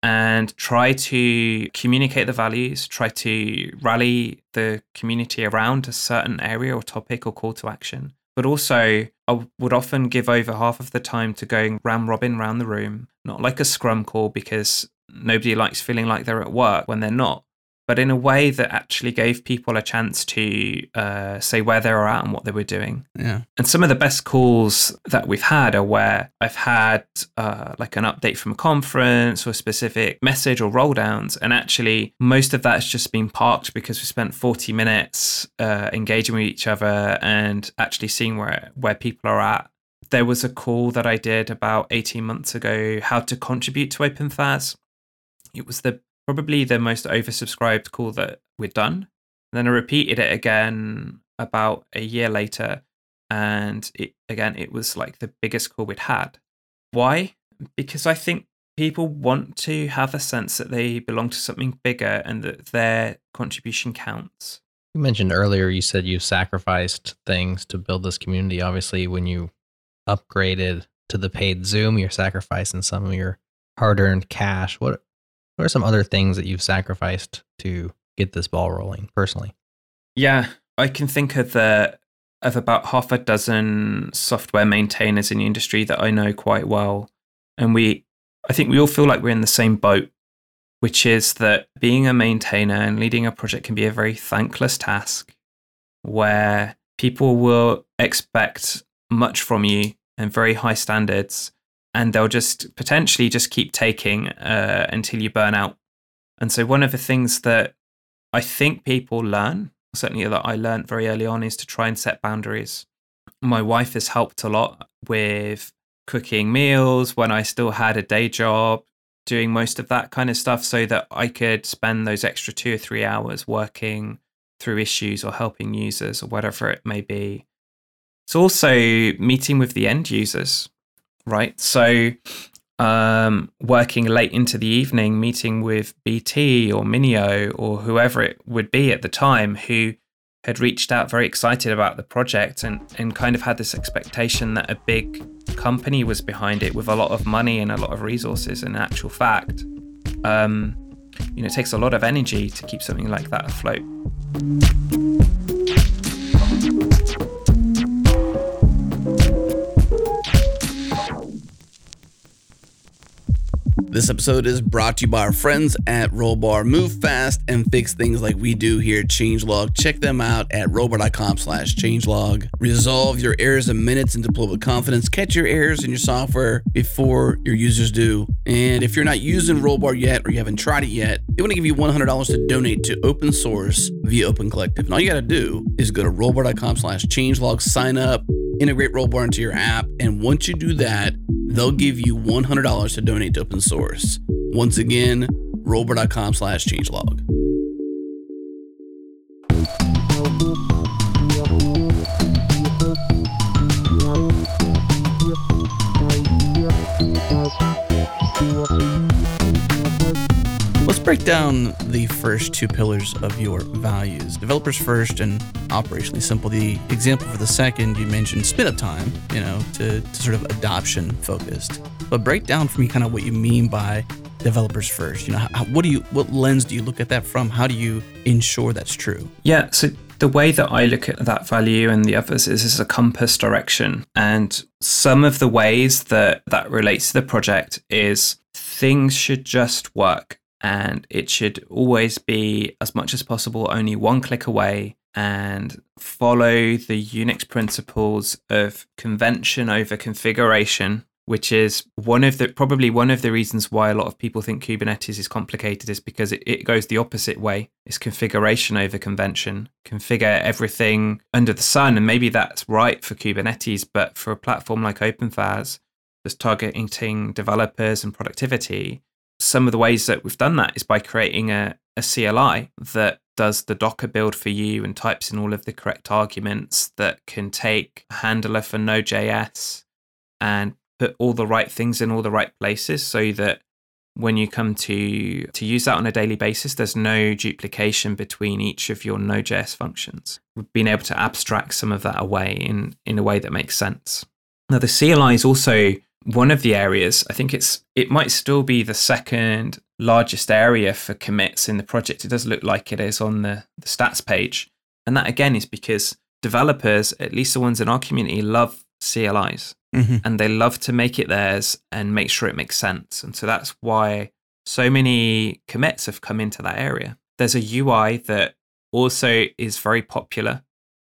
and try to communicate the values, try to rally the community around a certain area or topic or call to action. But also, I would often give over half of the time to going round robin round the room, not like a scrum call because nobody likes feeling like they're at work when they're not, but in a way that actually gave people a chance to uh, say where they were at and what they were doing. Yeah. And some of the best calls that we've had are where I've had uh, like an update from a conference or a specific message or roll downs. And actually, most of that has just been parked because we spent 40 minutes uh, engaging with each other and actually seeing where, where people are at there was a call that I did about 18 months ago, how to contribute to OpenFaaS. It was the probably the most oversubscribed call that we'd done. And then I repeated it again about a year later, and it again it was like the biggest call we'd had. Why? Because I think people want to have a sense that they belong to something bigger and that their contribution counts. You mentioned earlier you said you sacrificed things to build this community. Obviously, when you upgraded to the paid Zoom, you're sacrificing some of your hard-earned cash. What what are some other things that you've sacrificed to get this ball rolling personally? Yeah, I can think of the of about half a dozen software maintainers in the industry that I know quite well, and we I think we all feel like we're in the same boat, which is that being a maintainer and leading a project can be a very thankless task where people will expect much from you and very high standards and they'll just potentially just keep taking uh, until you burn out. And so, one of the things that I think people learn, certainly that I learned very early on, is to try and set boundaries. My wife has helped a lot with cooking meals when I still had a day job, doing most of that kind of stuff so that I could spend those extra two or three hours working through issues or helping users or whatever it may be. it's also meeting with the end users, right? So um, working late into the evening, meeting with BT or Minio or whoever it would be at the time who had reached out very excited about the project and, and kind of had this expectation that a big company was behind it with a lot of money and a lot of resources. In actual fact, um, you know, it takes a lot of energy to keep something like that afloat. This episode is brought to you by our friends at Rollbar. Move fast and fix things like we do here at Changelog. Check them out at rollbar.com slash changelog. Resolve your errors in minutes and deploy with confidence. Catch your errors in your software before your users do. And if you're not using Rollbar yet or you haven't tried it yet, they want to give you $100 to donate to open source via Open Collective. And all you got to do is go to rollbar.com slash changelog, sign up, integrate Rollbar into your app. And once you do that, they'll give you $100 to donate to open source. Once again, rollbar.com slash changelog. Break down the first two pillars of your values developers first and operationally simple. The example for the second, you mentioned spin up time, you know, to, to sort of adoption focused. But break down for me kind of what you mean by developers first. You know, how, what do you, what lens do you look at that from? How do you ensure that's true? Yeah. So the way that I look at that value and the others is as a compass direction. And some of the ways that that relates to the project is things should just work and it should always be as much as possible only one click away and follow the Unix principles of convention over configuration which is one of the probably one of the reasons why a lot of people think Kubernetes is complicated is because it, it goes the opposite way. It's configuration over convention. Configure everything under the sun. And maybe that's right for Kubernetes, but for a platform like OpenFaaS that's targeting developers and productivity, some of the ways that we've done that is by creating a, a CLI that does the Docker build for you and types in all of the correct arguments that can take a handler for Node.js and put all the right things in all the right places so that when you come to to use that on a daily basis there's no duplication between each of your node.js functions. We've been able to abstract some of that away in in a way that makes sense. Now the cli is also one of the areas i think it's it might still be the second largest area for commits in the project it does look like it is on the, the stats page and that again is because developers at least the ones in our community love clis mm-hmm. and they love to make it theirs and make sure it makes sense. And so that's why so many commits have come into that area. There's a UI that also is very popular.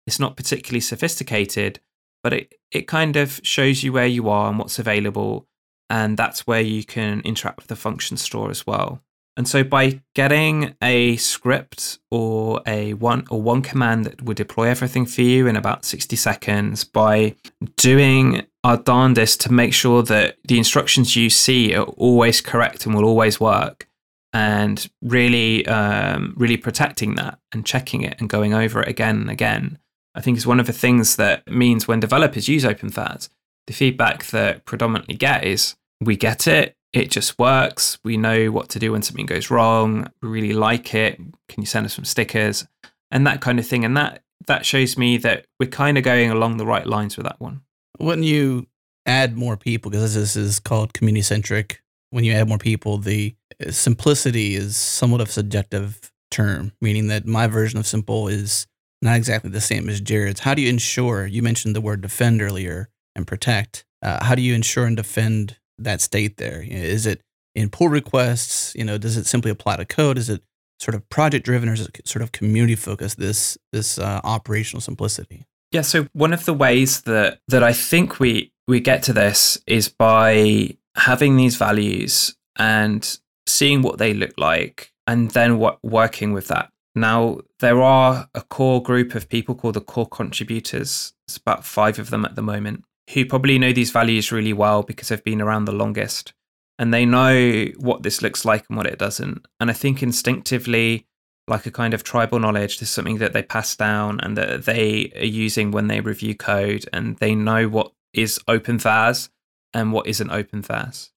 It's not particularly sophisticated, but it, it kind of shows you where you are and what's available. And that's where you can interact with the function store as well. And so by getting a script or a one or one command that would deploy everything for you in about 60 seconds, by doing our darndest to make sure that the instructions you see are always correct and will always work, and really, um, really protecting that and checking it and going over it again and again, I think is one of the things that means when developers use OpenFaaS, the feedback that predominantly get is we get it, it just works. We know what to do when something goes wrong. We really like it. Can you send us some stickers and that kind of thing? And that that shows me that we're kind of going along the right lines with that one. When you add more people, because this is called community centric, when you add more people, the uh, simplicity is somewhat of a subjective term, meaning that my version of simple is not exactly the same as Jared's. How do you ensure? You mentioned the word defend earlier and protect. Uh, how do you ensure and defend that state there? Is it in pull requests? You know, does it simply apply to code? Is it sort of project driven or is it sort of community focused? This this uh, operational simplicity. Yeah. So one of the ways that that I think we we get to this is by having these values and seeing what they look like, and then what working with that. Now there are a core group of people called the core contributors. It's about five of them at the moment who probably know these values really well because they've been around the longest and they know what this looks like and what it doesn't. And I think instinctively, like a kind of tribal knowledge. This is something that they pass down and that they are using when they review code, and they know what is OpenFaaS and what isn't OpenFaaS.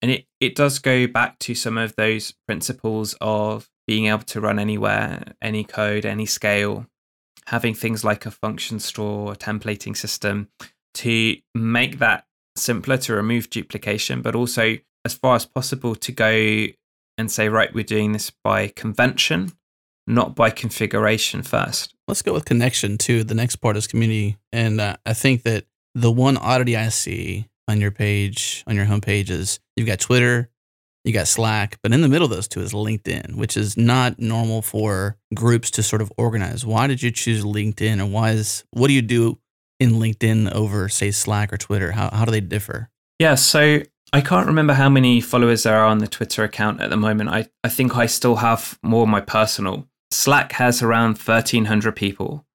And it, it does go back to some of those principles of being able to run anywhere, any code, any scale, having things like a function store, a templating system to make that simpler to remove duplication, but also as far as possible to go and say, right, we're doing this by convention, not by configuration first. Let's go with connection to the next part is community. And uh, I think that the one oddity I see on your page, on your homepage, is you've got Twitter, you got Slack, but in the middle of those two is LinkedIn, which is not normal for groups to sort of organize. Why did you choose LinkedIn, and why is what do you do in LinkedIn over say Slack or Twitter? How how do they differ? Yeah, so I can't remember how many followers there are on the Twitter account at the moment. I, I think I still have more my personal. Slack has around 1,300 people,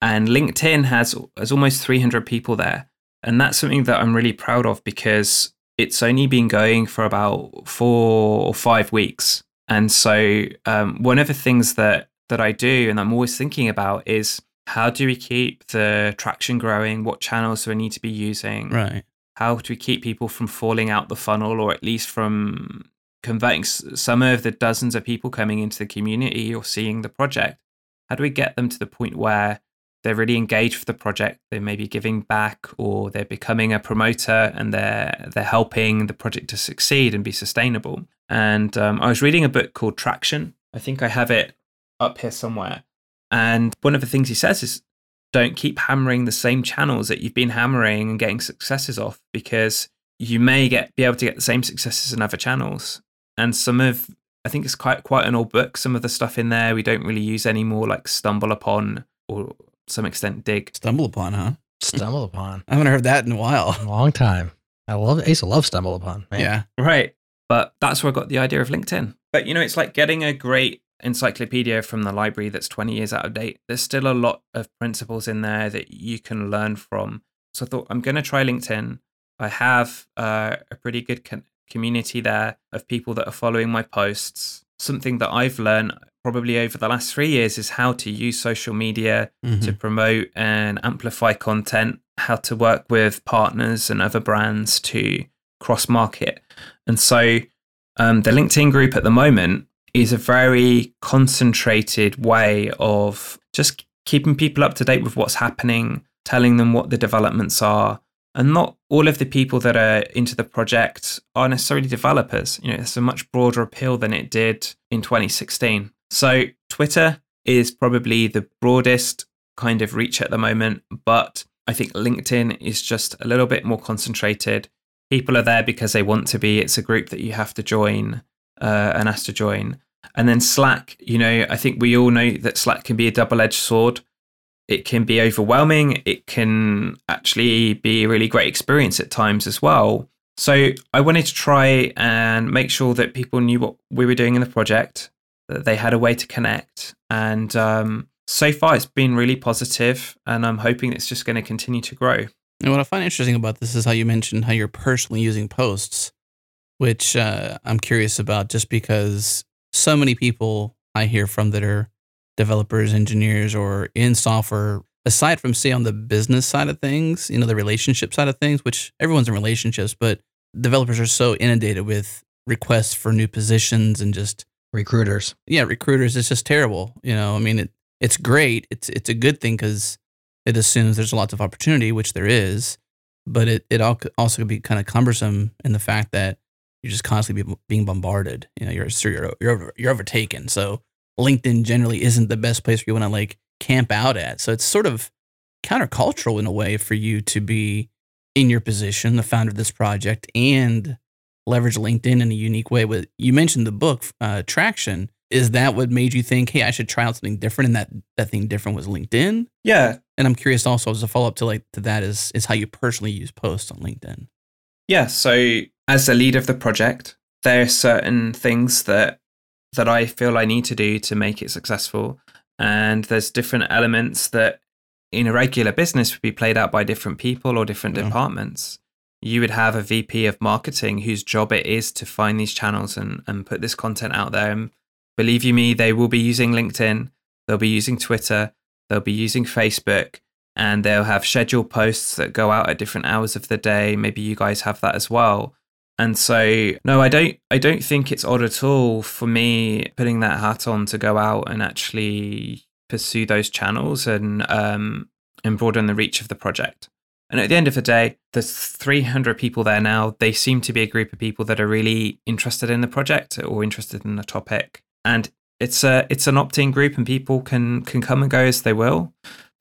and LinkedIn has, has almost 300 people there. And that's something that I'm really proud of because it's only been going for about four or five weeks. And so, um, one of the things that, that I do and I'm always thinking about is how do we keep the traction growing? What channels do I need to be using? Right how do we keep people from falling out the funnel or at least from converting some of the dozens of people coming into the community or seeing the project how do we get them to the point where they're really engaged with the project they may be giving back or they're becoming a promoter and they're they're helping the project to succeed and be sustainable and um, i was reading a book called traction i think i have it up here somewhere and one of the things he says is don't keep hammering the same channels that you've been hammering and getting successes off because you may get be able to get the same successes in other channels. And some of I think it's quite quite an old book. Some of the stuff in there we don't really use anymore, like StumbleUpon or some extent Digg. Stumble upon, huh? Stumble (laughs) upon. I haven't heard that in a while. A long time. I love I used to love StumbleUpon. Man. Yeah. Right. But that's where I got the idea of LinkedIn. But you know, it's like getting a great encyclopedia from the library that's 20 years out of date, there's still a lot of principles in there that you can learn from. So I thought, I'm going to try LinkedIn. I have uh, a pretty good con- community there of people that are following my posts. Something that I've learned probably over the last three years is how to use social media mm-hmm. to promote and amplify content, how to work with partners and other brands to cross market. And so um, the LinkedIn group at the moment is a very concentrated way of just keeping people up to date with what's happening, telling them what the developments are. And not all of the people that are into the project are necessarily developers. You know, it's a much broader appeal than it did in 2016. So Twitter is probably the broadest kind of reach at the moment, but I think LinkedIn is just a little bit more concentrated. People are there because they want to be. It's a group that you have to join uh, and asked to join. And then Slack, you know, I think we all know that Slack can be a double edged sword. It can be overwhelming. It can actually be a really great experience at times as well. So I wanted to try and make sure that people knew what we were doing in the project, that they had a way to connect. And um, so far, it's been really positive, and I'm hoping it's just going to continue to grow. And what I find interesting about this is how you mentioned how you're personally using posts which uh, I'm curious about just because so many people I hear from that are developers, engineers, or in software, aside from, say, on the business side of things, you know, the relationship side of things, which everyone's in relationships, but developers are so inundated with requests for new positions and just recruiters. Yeah, recruiters. It's just terrible. You know, I mean, it, it's great. It's it's a good thing because it assumes there's lots of opportunity, which there is, but it it also could be kind of cumbersome in the fact that you're just constantly being bombarded. You know, you're you're you're, over, you're overtaken. So LinkedIn generally isn't the best place for you want to like camp out at. So it's sort of countercultural in a way for you to be in your position, the founder of this project, and leverage LinkedIn in a unique way. With you mentioned the book uh, Traction. Is that what made you think, hey, I should try out something different? And that that thing different was LinkedIn. Yeah. And I'm curious also as a follow up to like to that is is how you personally use posts on LinkedIn. Yeah. So as the lead of the project, there are certain things that that I feel I need to do to make it successful. And there's different elements that in a regular business would be played out by different people or different yeah. departments. You would have a VP of marketing whose job it is to find these channels and, and put this content out there and believe you me, they will be using LinkedIn, they'll be using Twitter, they'll be using Facebook, and they'll have scheduled posts that go out at different hours of the day. Maybe you guys have that as well. And so, no, I don't. I don't think it's odd at all for me putting that hat on to go out and actually pursue those channels and um, and broaden the reach of the project. And at the end of the day, there's 300 people there now. They seem to be a group of people that are really interested in the project or interested in the topic. And it's a it's an opt-in group, and people can can come and go as they will.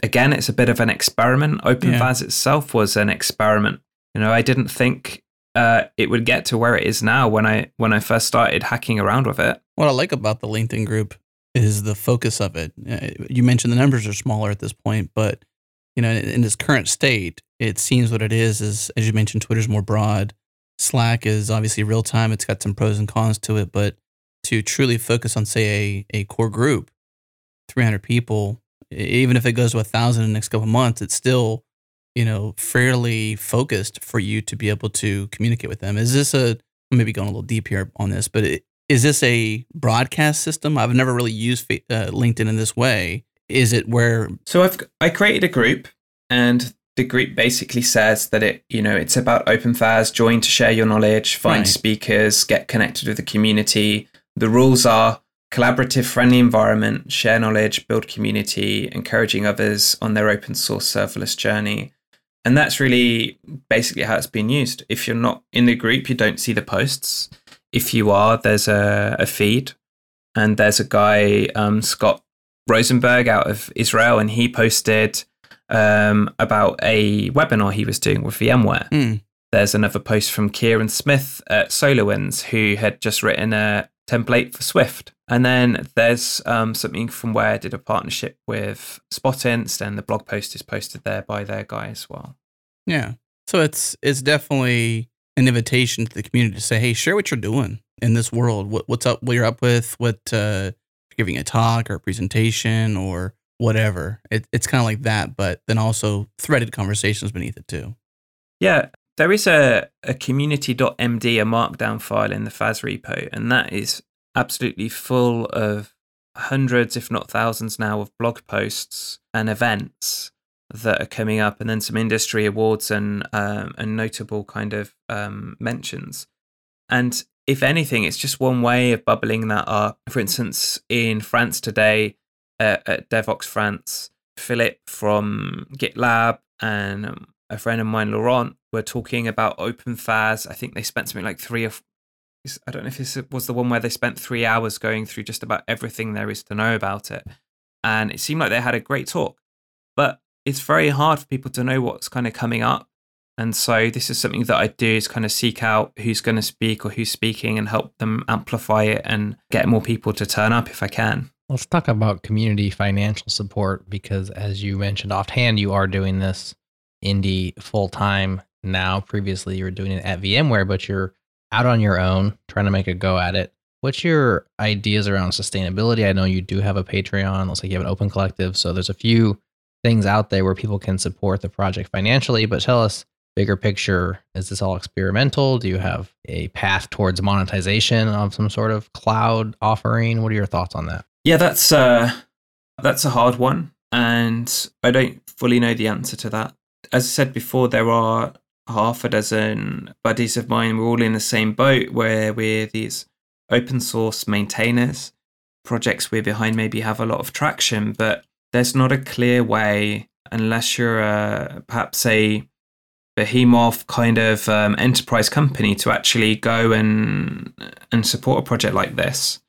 Again, it's a bit of an experiment. OpenFaaS yeah. itself was an experiment. You know, I didn't think uh, it would get to where it is now when I when I first started hacking around with it. What I like about the LinkedIn group is the focus of it. Uh, you mentioned the numbers are smaller at this point, but you know, in its current state, it seems what it is is as you mentioned, Twitter's more broad. Slack is obviously real time. It's got some pros and cons to it, but to truly focus on say a, a core group, 300 people, even if it goes to a thousand in the next couple months, it's still you know, fairly focused for you to be able to communicate with them. Is this a maybe going a little deep here on this, but it, is this a broadcast system? I've never really used uh, LinkedIn in this way. Is it where? So I've I created a group, and the group basically says that it you know it's about OpenFaaS, join to share your knowledge, find right. speakers, get connected with the community. The rules are collaborative, friendly environment, share knowledge, build community, encouraging others on their open source serverless journey and that's really basically how it's been used. If you're not in the group, you don't see the posts. If you are, there's a, a feed, and there's a guy, um, Scott Rosenberg, out of Israel, and he posted um, about a webinar he was doing with VMware. Mm. There's another post from Kieran Smith at SolarWinds, who had just written a template for Swift. And then there's um, something from where I did a partnership with Spotinst, and the blog post is posted there by their guy as well. Yeah. So it's it's definitely an invitation to the community to say, hey, share what you're doing in this world. What, what's up? What you're up with? What uh, giving a talk or a presentation or whatever. It, it's kind of like that, but then also threaded conversations beneath it too. Yeah, there is a, a community.md, a markdown file in the FaaS repo, and that is absolutely full of hundreds, if not thousands now, of blog posts and events that are coming up, and then some industry awards and um, and notable kind of um, mentions. And if anything, it's just one way of bubbling that up. For instance, in France today, uh, at Devoxx France, Philip from GitLab and um, a friend of mine, Laurent, were talking about OpenFaaS. I think they spent something like three or I don't know if this was the one where they spent three hours going through just about everything there is to know about it. And it seemed like they had a great talk. But it's very hard for people to know what's kind of coming up. And so this is something that I do is kind of seek out who's going to speak or who's speaking and help them amplify it and get more people to turn up if I can. Let's talk about community financial support because as you mentioned offhand, you are doing this indie full time now. Previously you were doing it at VMware, but you're out on your own, trying to make a go at it. What's your ideas around sustainability? I know you do have a Patreon. Looks like you have an open collective. So there's a few things out there where people can support the project financially. But tell us bigger picture. Is this all experimental? Do you have a path towards monetization of some sort of cloud offering? What are your thoughts on that? Yeah, that's uh that's a hard one. And I don't fully know the answer to that. As I said before, there are half a dozen buddies of mine. We're all in the same boat where we're these open source maintainers. Projects we're behind maybe have a lot of traction, but there's not a clear way unless you're a, perhaps a behemoth kind of um, enterprise company to actually go and and support a project like this.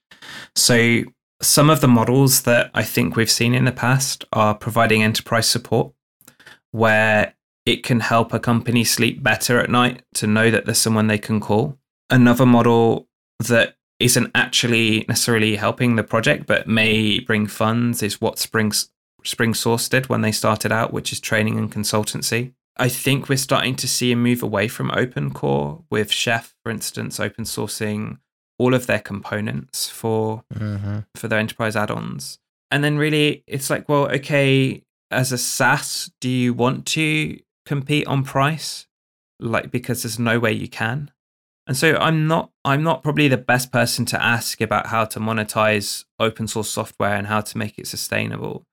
So some of the models that I think we've seen in the past are providing enterprise support where it can help a company sleep better at night to know that there's someone they can call. Another model that isn't actually necessarily helping the project but may bring funds is what Spring SpringSource did when they started out, which is training and consultancy. I think we're starting to see a move away from open core with Chef, for instance, open sourcing all of their components for mm-hmm. for their enterprise add-ons. And then really it's like, well, okay, as a SaaS, do you want to compete on price? Like because there's no way you can. And so I'm not I'm not probably the best person to ask about how to monetize open source software and how to make it sustainable.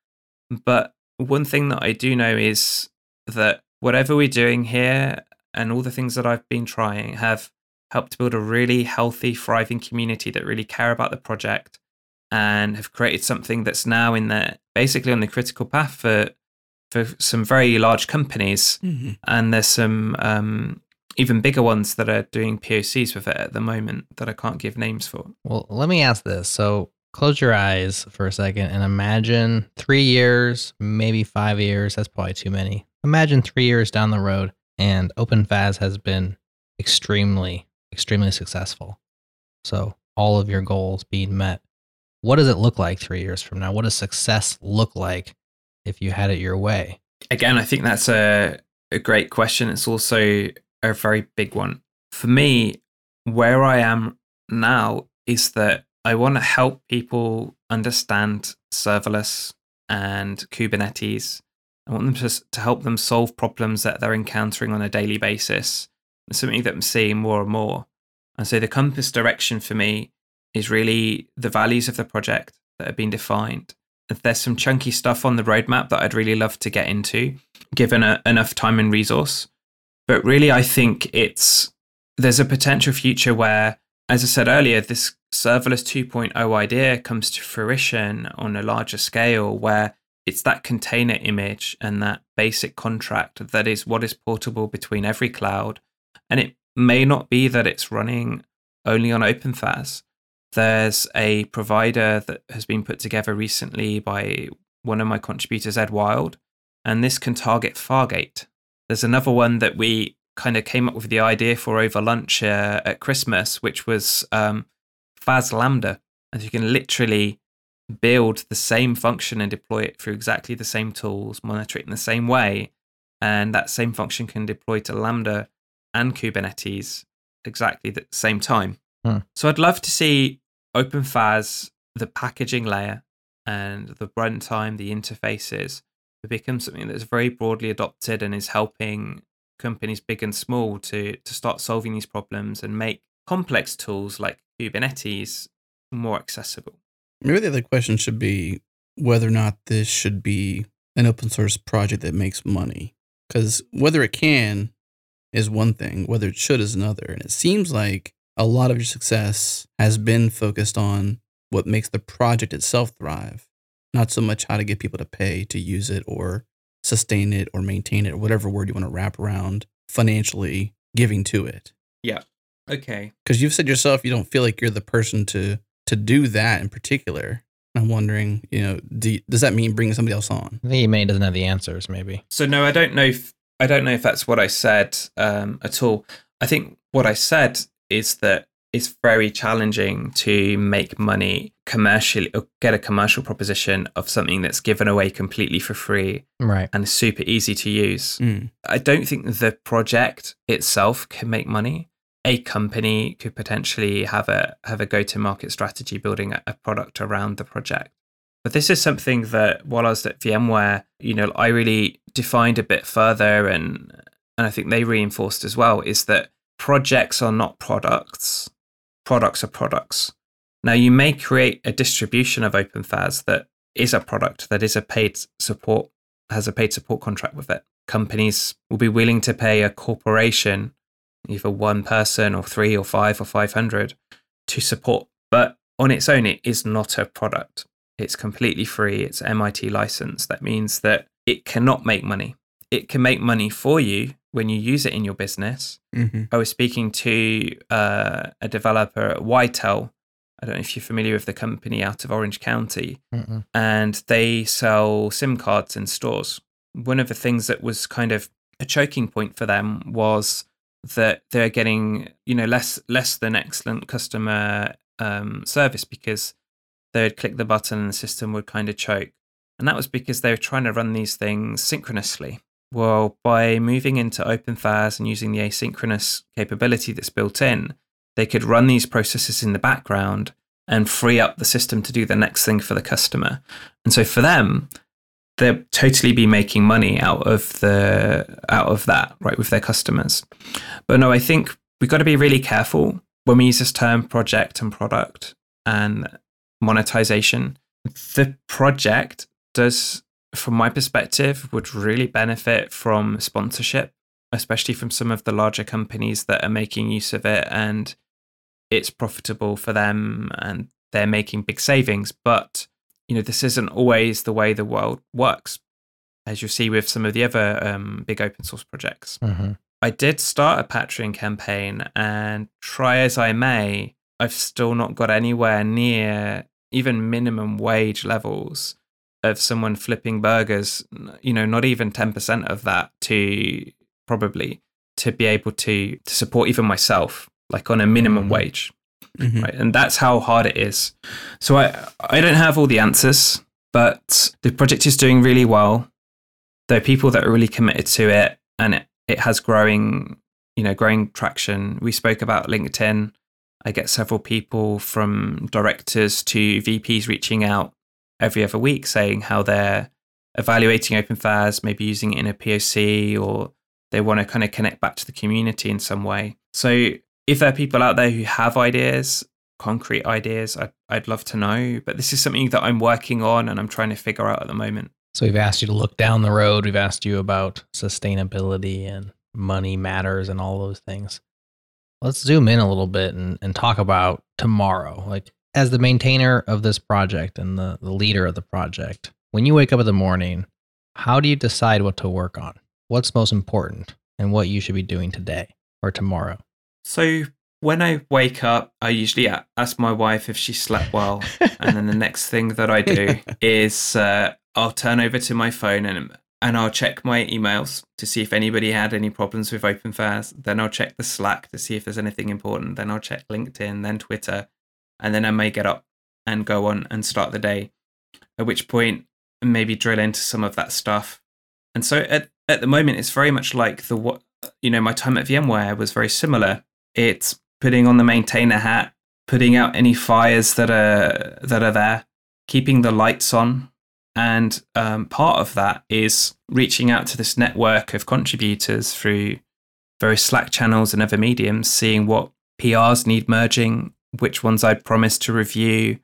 But one thing that I do know is that whatever we're doing here and all the things that I've been trying have helped build a really healthy, thriving community that really care about the project and have created something that's now in the basically on the critical path for for some very large companies. Mm-hmm. And there's some um, even bigger ones that are doing POCs with it at the moment that I can't give names for. Well, let me ask this. So close your eyes for a second and imagine three years, maybe five years. That's probably too many. Imagine three years down the road and OpenFaaS has been extremely, extremely successful. So all of your goals being met. What does it look like three years from now? What does success look like if you had it your way? Again, I think that's a, a great question. It's also a very big one. For me, where I am now is that I want to help people understand serverless and Kubernetes. I want them to, to help them solve problems that they're encountering on a daily basis. It's something that I'm seeing more and more. And so the compass direction for me is really the values of the project that have been defined. There's some chunky stuff on the roadmap that I'd really love to get into, given a, enough time and resource. But really, I think it's there's a potential future where, as I said earlier, this serverless 2.0 idea comes to fruition on a larger scale, where it's that container image and that basic contract that is what is portable between every cloud. And it may not be that it's running only on OpenFaaS. There's a provider that has been put together recently by one of my contributors, Ed Wilde, and this can target Fargate. There's another one that we kind of came up with the idea for over lunch uh, at Christmas, which was um, FaaS Lambda. And you can literally build the same function and deploy it through exactly the same tools, monitor it in the same way. And that same function can deploy to Lambda and Kubernetes exactly the same time. Hmm. So I'd love to see OpenFaaS, the packaging layer and the runtime, the interfaces, become something that's very broadly adopted and is helping companies big and small to to start solving these problems and make complex tools like Kubernetes more accessible. Maybe the other question should be whether or not this should be an open source project that makes money. Because whether it can is one thing, whether it should is another. And it seems like a lot of your success has been focused on what makes the project itself thrive, not so much how to get people to pay to use it or sustain it or maintain it or whatever word you want to wrap around financially giving to it. Yeah. Okay. Because you've said yourself you don't feel like you're the person to to do that in particular. I'm wondering, you know, do, does that mean bringing somebody else on? I think May doesn't have the answers, maybe. So no, I don't know if I don't know if that's what I said um, at all. I think what I said is that it's very challenging to make money commercially or get a commercial proposition of something that's given away completely for free Right. and super easy to use. Mm. I don't think the project itself can make money. A company could potentially have a have a go to market strategy building a, a product around the project. But this is something that while I was at VMware, you know, I really defined a bit further and and I think they reinforced as well is that projects are not products. Products are products. Now you may create a distribution of OpenFaaS that is a product that is a paid support has a paid support contract with it. Companies will be willing to pay a corporation, either one person or three or five or 500 to support. But on its own, it is not a product. It's completely free. It's MIT license. That means that it cannot make money. It can make money for you when you use it in your business. Mm-hmm. I was speaking to uh, a developer at Whitel. I don't know if you're familiar with the company out of Orange County Mm-mm. and they sell SIM cards in stores. One of the things that was kind of a choking point for them was that they're getting, you know, less less than excellent customer um, service because they'd click the button and the system would kind of choke. And that was because they were trying to run these things synchronously. Well, by moving into OpenFaaS and using the asynchronous capability that's built in, they could run these processes in the background and free up the system to do the next thing for the customer. And so for them, they'll totally be making money out of the out of that, right, with their customers. But no, I think we've got to be really careful when we use this term project and product and monetization. The project does, from my perspective, would really benefit from sponsorship, especially from some of the larger companies that are making use of it and it's profitable for them and they're making big savings. But, you know, this isn't always the way the world works, as you see with some of the other um, big open source projects. Mm-hmm. I did start a Patreon campaign, and try as I may, I've still not got anywhere near even minimum wage levels of someone flipping burgers, you know, not even 10% of that to probably to be able to, to support even myself, like on a minimum Mhm. wage. Mhm. Right. And that's how hard it is. So I, I don't have all the answers, but the project is doing really well. There are people that are really committed to it and it, it has growing, you know, growing traction. We spoke about LinkedIn. I get several people from directors to VPs reaching out every other week saying how they're evaluating OpenFaaS, maybe using it in a POC, or they want to kind of connect back to the community in some way. So if there are people out there who have ideas, concrete ideas, I'd, I'd love to know. But this is something that I'm working on and I'm trying to figure out at the moment. So we've asked you to look down the road. We've asked you about sustainability and money matters and all those things. Let's zoom in a little bit and, and talk about tomorrow. Like as the maintainer of this project and the, the leader of the project, when you wake up in the morning, how do you decide what to work on? What's most important and what you should be doing today or tomorrow? So when I wake up, I usually ask my wife if she slept well. and then the (laughs) next thing that I do is uh, I'll turn over to my phone and and I'll check my emails to see if anybody had any problems with OpenFaaS. Then I'll check the Slack to see if there's anything important. Then I'll check LinkedIn, then Twitter, and then I may get up and go on and start the day. At which point, maybe drill into some of that stuff. And so at at the moment, it's very much like the what you know my time at VMware was very similar. It's putting on the maintainer hat, putting out any fires that are that are there, keeping the lights on, and um, part of that is reaching out to this network of contributors through various Slack channels and other mediums, seeing what PRs need merging, which ones I'd promised to review,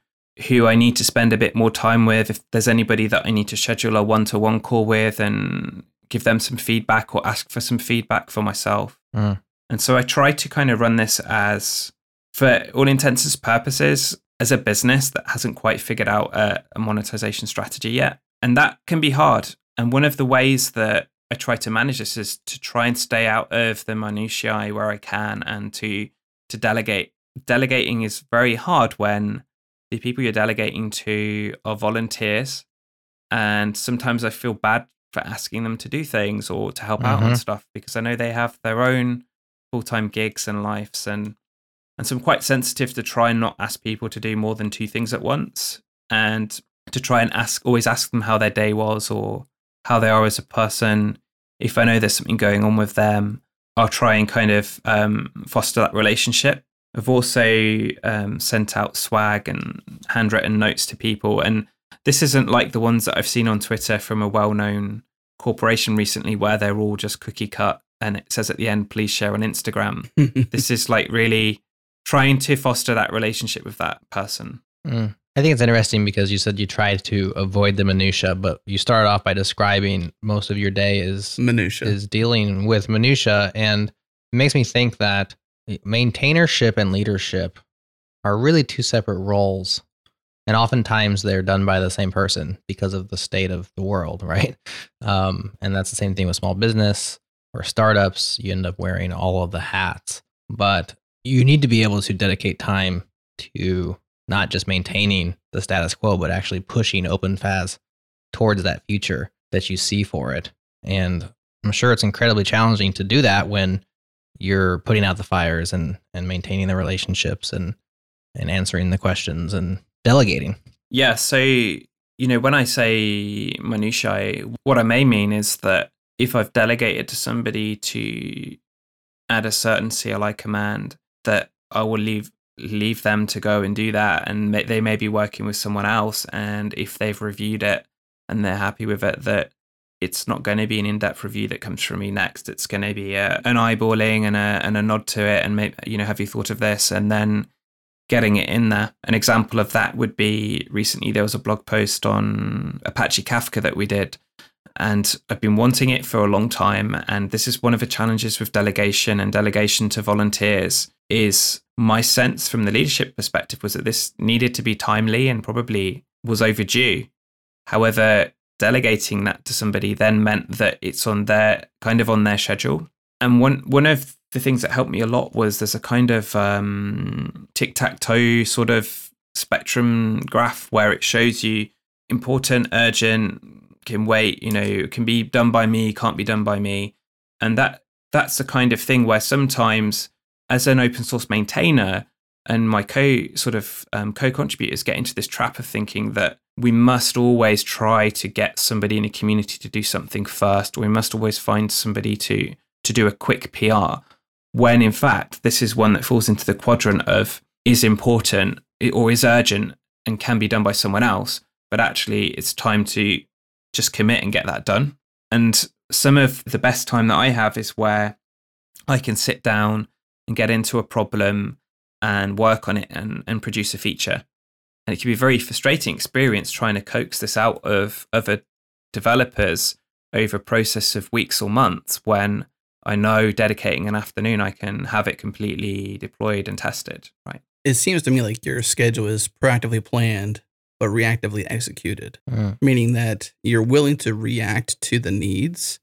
who I need to spend a bit more time with, if there's anybody that I need to schedule a one to one call with and give them some feedback or ask for some feedback for myself. Mm. And so I try to kind of run this as, for all intents and purposes, as a business that hasn't quite figured out a, a monetization strategy yet. And that can be hard. And one of the ways that I try to manage this is to try and stay out of the minutiae where I can and to to delegate. Delegating is very hard when the people you're delegating to are volunteers. And sometimes I feel bad for asking them to do things or to help out on Mhm. stuff because I know they have their own full time gigs and lives and and so I'm quite sensitive to try and not ask people to do more than two things at once and to try and ask always ask them how their day was or how they are as a person. If I know there's something going on with them, I'll try and kind of um, foster that relationship. I've also um, sent out swag and handwritten notes to people, and this isn't like the ones that I've seen on Twitter from a well-known corporation recently, where they're all just cookie cut and it says at the end, "Please share on Instagram." (laughs) this is like really trying to foster that relationship with that person. Mm. I think it's interesting because you said you tried to avoid the minutia, but you started off by describing most of your day is Minutia. is dealing with minutia, and it makes me think that maintainership and leadership are really two separate roles, and oftentimes they're done by the same person because of the state of the world, (laughs) right? Um, and that's the same thing with small business or startups. You end up wearing all of the hats, but you need to be able to dedicate time to not just maintaining the status quo, but actually pushing OpenFaaS towards that future that you see for it. And I'm sure it's incredibly challenging to do that when you're putting out the fires and, and maintaining the relationships and, and answering the questions and delegating. Yeah, so you know, when I say minutiae, what I may mean is that if I've delegated to somebody to add a certain CLI command, that I will leave leave them to go and do that, and they may be working with someone else, and if they've reviewed it and they're happy with it, that it's not going to be an in-depth review that comes from me next. It's going to be a, an eyeballing and a and a nod to it, and maybe you know, have you thought of this? And then getting it in there. An example of that would be recently there was a blog post on Apache Kafka that we did. And I've been wanting it for a long time. And this is one of the challenges with delegation and delegation to volunteers is my sense from the leadership perspective was that this needed to be timely and probably was overdue. However, delegating that to somebody then meant that it's on their kind of on their schedule. And one one of the things that helped me a lot was there's a kind of um, tic tac toe sort of spectrum graph where it shows you important, urgent, can wait, you know, can be done by me, can't be done by me. And that that's the kind of thing where sometimes as an open source maintainer and my co sort of um, co-contributors get into this trap of thinking that we must always try to get somebody in a community to do something first. We must always find somebody to to do a quick PR. When in fact, this is one that falls into the quadrant of is important or is urgent and can be done by someone else, but actually it's time to just commit and get that done. And some of the best time that I have is where I can sit down and get into a problem and work on it and, and produce a feature. And it can be a very frustrating experience trying to coax this out of other developers over a process of weeks or months when I know dedicating an afternoon I can have it completely deployed and tested. Right. It seems to me like your schedule is proactively planned but reactively executed, mm. meaning that you're willing to react to the needs,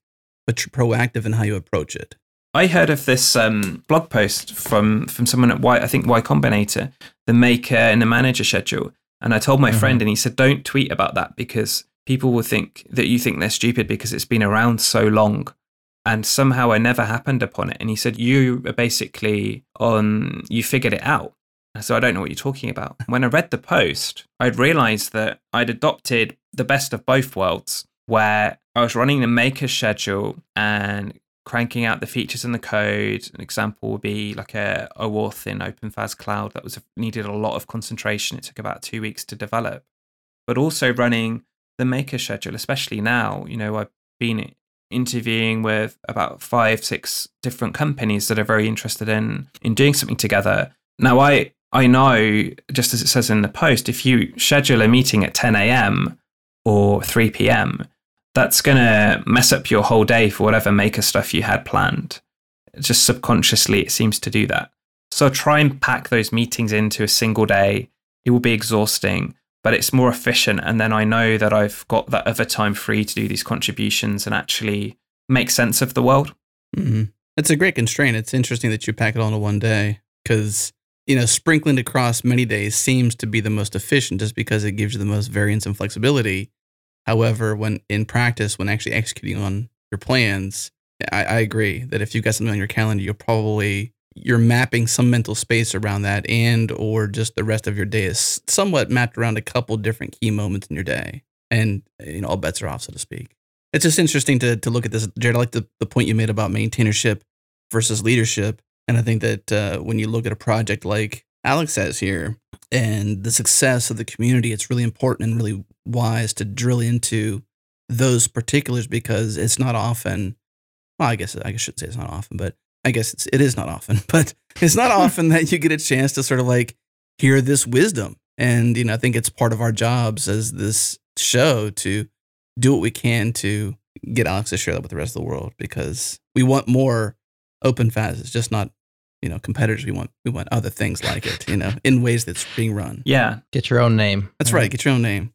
but you're proactive in how you approach it. I heard of this um, blog post from from someone at Y, I think Y Combinator, the maker and the manager schedule, and I told my mm-hmm. friend, and he said, "Don't tweet about that because people will think that you think they're stupid because it's been around so long." And somehow I never happened upon it. And he said, You are basically on, you figured it out. So I don't know what you're talking about. When I read the post, I'd realized that I'd adopted the best of both worlds, where I was running the maker schedule and cranking out the features in the code. An example would be like a OAuth in OpenFaaS Cloud that was needed a lot of concentration. It took about two weeks to develop, but also running the maker schedule, especially now. You know, I've been interviewing with about five, six different companies that are very interested in in doing something together. Now, I I know, just as it says in the post, if you schedule a meeting at 10 a.m. or 3 p.m., that's going to mess up your whole day for whatever maker stuff you had planned. Just subconsciously, it seems to do that. So try and pack those meetings into a single day. It will be exhausting, but it's more efficient. And then I know that I've got that other time free to do these contributions and actually make sense of the world. Mm-hmm. It's a great constraint. It's interesting that you pack it all into one day because, you know, sprinkling across many days seems to be the most efficient just because it gives you the most variance and flexibility. However, when in practice, when actually executing on your plans, I, I agree that if you've got something on your calendar, you're probably you're mapping some mental space around that and or just the rest of your day is somewhat mapped around a couple different key moments in your day. And you know all bets are off so to speak. It's just interesting to, to look at this jerod i like the, the point you made about maintainership versus leadership. And i think that uh, when you look at a project like alex says here and the success of the community it's really important and really wise to drill into those particulars because it's not often. Well, I guess I shouldn't say it's not often, but I guess it's, it is not often. (laughs) But it's not (laughs) often that you get a chance to sort of like hear this wisdom. And you know, I think it's part of our jobs as this show to do what we can to get Alex to share that with the rest of the world because we want more open FaaS. It's just not you know competitors we want we want other things like it you know in ways that's being run. Yeah. Get your own name. That's right get your own name.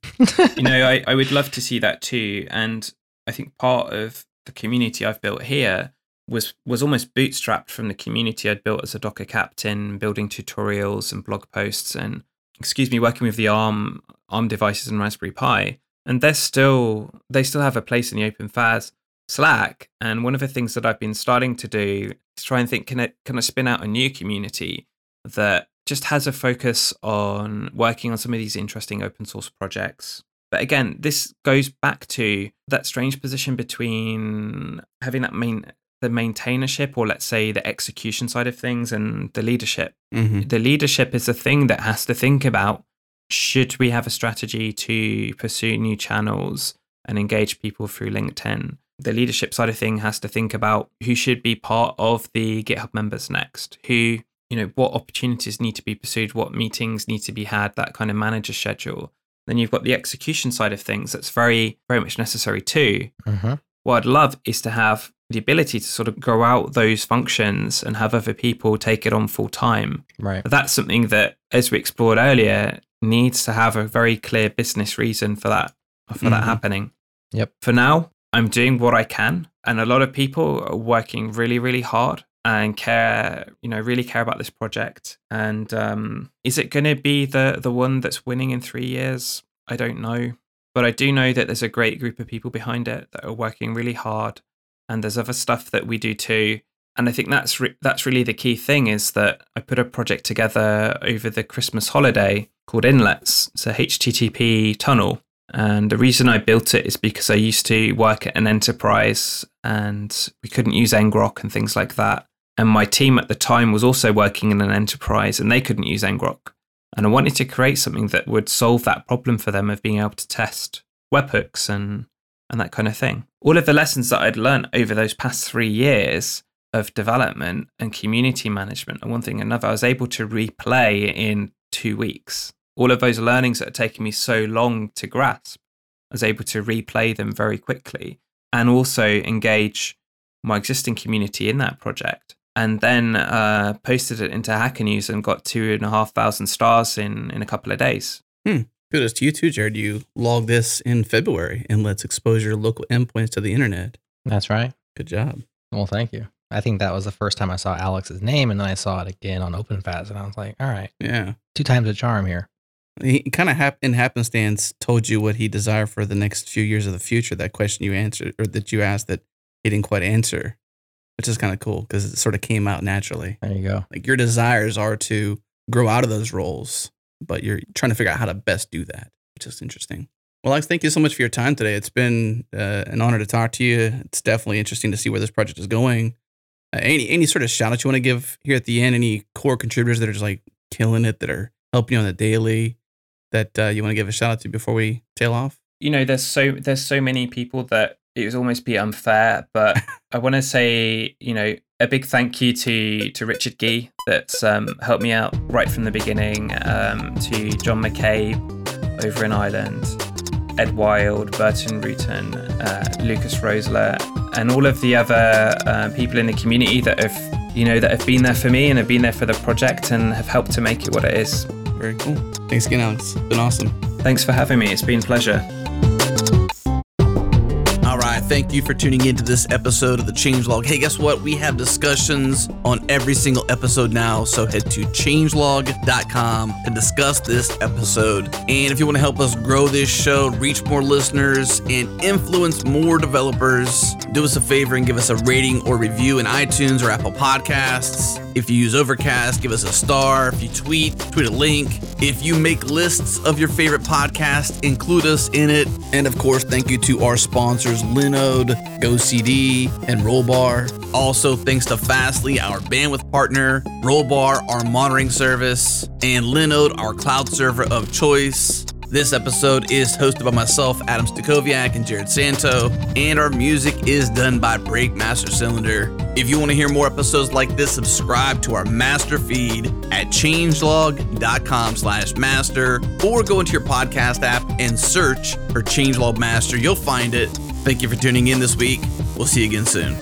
You know I, I would love to see that too and i think part of the community i've built here was was almost bootstrapped from the community i'd built as a docker captain building tutorials and blog posts and excuse me working with the arm arm devices and raspberry pi and they're still they still have a place in the open FaaS Slack. And one of the things that I've been starting to do is try and think can I, can I spin out a new community that just has a focus on working on some of these interesting open source projects. But again, this goes back to that strange position between having that main the maintainership or let's say the execution side of things and the leadership. Mm-hmm. The leadership is the thing that has to think about should we have a strategy to pursue new channels and engage people through LinkedIn. The leadership side of thing has to think about who should be part of the GitHub members next, who, you know, what opportunities need to be pursued, what meetings need to be had, that kind of manager schedule. Then you've got the execution side of things that's very, very much necessary too. Mm-hmm. What I'd love is to have the ability to sort of grow out those functions and have other people take it on full time. Right. But that's something that, as we explored earlier, needs to have a very clear business reason for that for that Mhm. happening. Yep. For now, I'm doing what I can, and a lot of people are working really, really hard and care, you know, really care about this project. And um, is it going to be the the one that's winning in three years? I don't know, but I do know that there's a great group of people behind it that are working really hard, and there's other stuff that we do too. And I think that's re- that's really the key thing is that I put a project together over the Christmas holiday called Inlets. It's a HTTP tunnel. And the reason I built it is because I used to work at an enterprise and we couldn't use ngrok and things like that. And my team at the time was also working in an enterprise and they couldn't use ngrok. And I wanted to create something that would solve that problem for them of being able to test webhooks and, and that kind of thing. All of the lessons that I'd learned over those past three years of development and community management and one thing and another, I was able to replay in two weeks. All of those learnings that had taken me so long to grasp, I was able to replay them very quickly and also engage my existing community in that project. And then uh, posted it into Hacker News and got two and a half thousand stars in, in a couple of days. Kudos to you too, Jerod. You logged this in February and let's expose your local endpoints to the internet. That's right. Good job. Well, thank you. I think that was the first time I saw Alex's name, and then I saw it again on OpenFaaS, and I was like, all right, Yeah. two times a charm here. He kind of hap- in happenstance told you what he desired for the next few years of the future. That question you answered or that you asked that he didn't quite answer, which is kind of cool because it sort of came out naturally. There you go. Like your desires are to grow out of those roles, but you're trying to figure out how to best do that, which is interesting. Well, Alex, thank you so much for your time today. It's been uh, an honor to talk to you. It's definitely interesting to see where this project is going. Uh, any any sort of shout out you want to give here at the end? Any core contributors that are just like killing it, that are helping you on the daily, that uh, you want to give a shout out to before we tail off? you know there's so there's so many people that it would almost be unfair but (laughs) i want to say you know a big thank you to to richard gee that's um, helped me out right from the beginning um, to john mckay over in ireland ed wilde burton rutan uh, lucas roesler and all of the other uh, people in the community that have you know that have been there for me and have been there for the project and have helped to make it what it is Very cool. Thanks again, Alex. It's been awesome. thanks for having me it's been a pleasure All right. Thank you for tuning into this episode of the Changelog. Hey, guess what? We have discussions on every single episode now. So head to changelog.com to discuss this episode. And if you want to help us grow this show, reach more listeners, and influence more developers, do us a favor and give us a rating or review in iTunes or Apple Podcasts. If you use Overcast, give us a star. If you tweet, tweet a link. If you make lists of your favorite podcasts, include us in it. And of course, thank you to our sponsors, Linode, GoCD, and Rollbar. Also, thanks to Fastly, our bandwidth partner, Rollbar, our monitoring service, and Linode, our cloud server of choice. This episode is hosted by myself, Adam Stacoviak, and Jerod Santo, and our music is done by Breakmaster Cylinder. If you want to hear more episodes like this, subscribe to our master feed at changelog.com slash master, or go into your podcast app and search for Changelog Master. You'll find it. Thank you for tuning in this week. We'll see you again soon.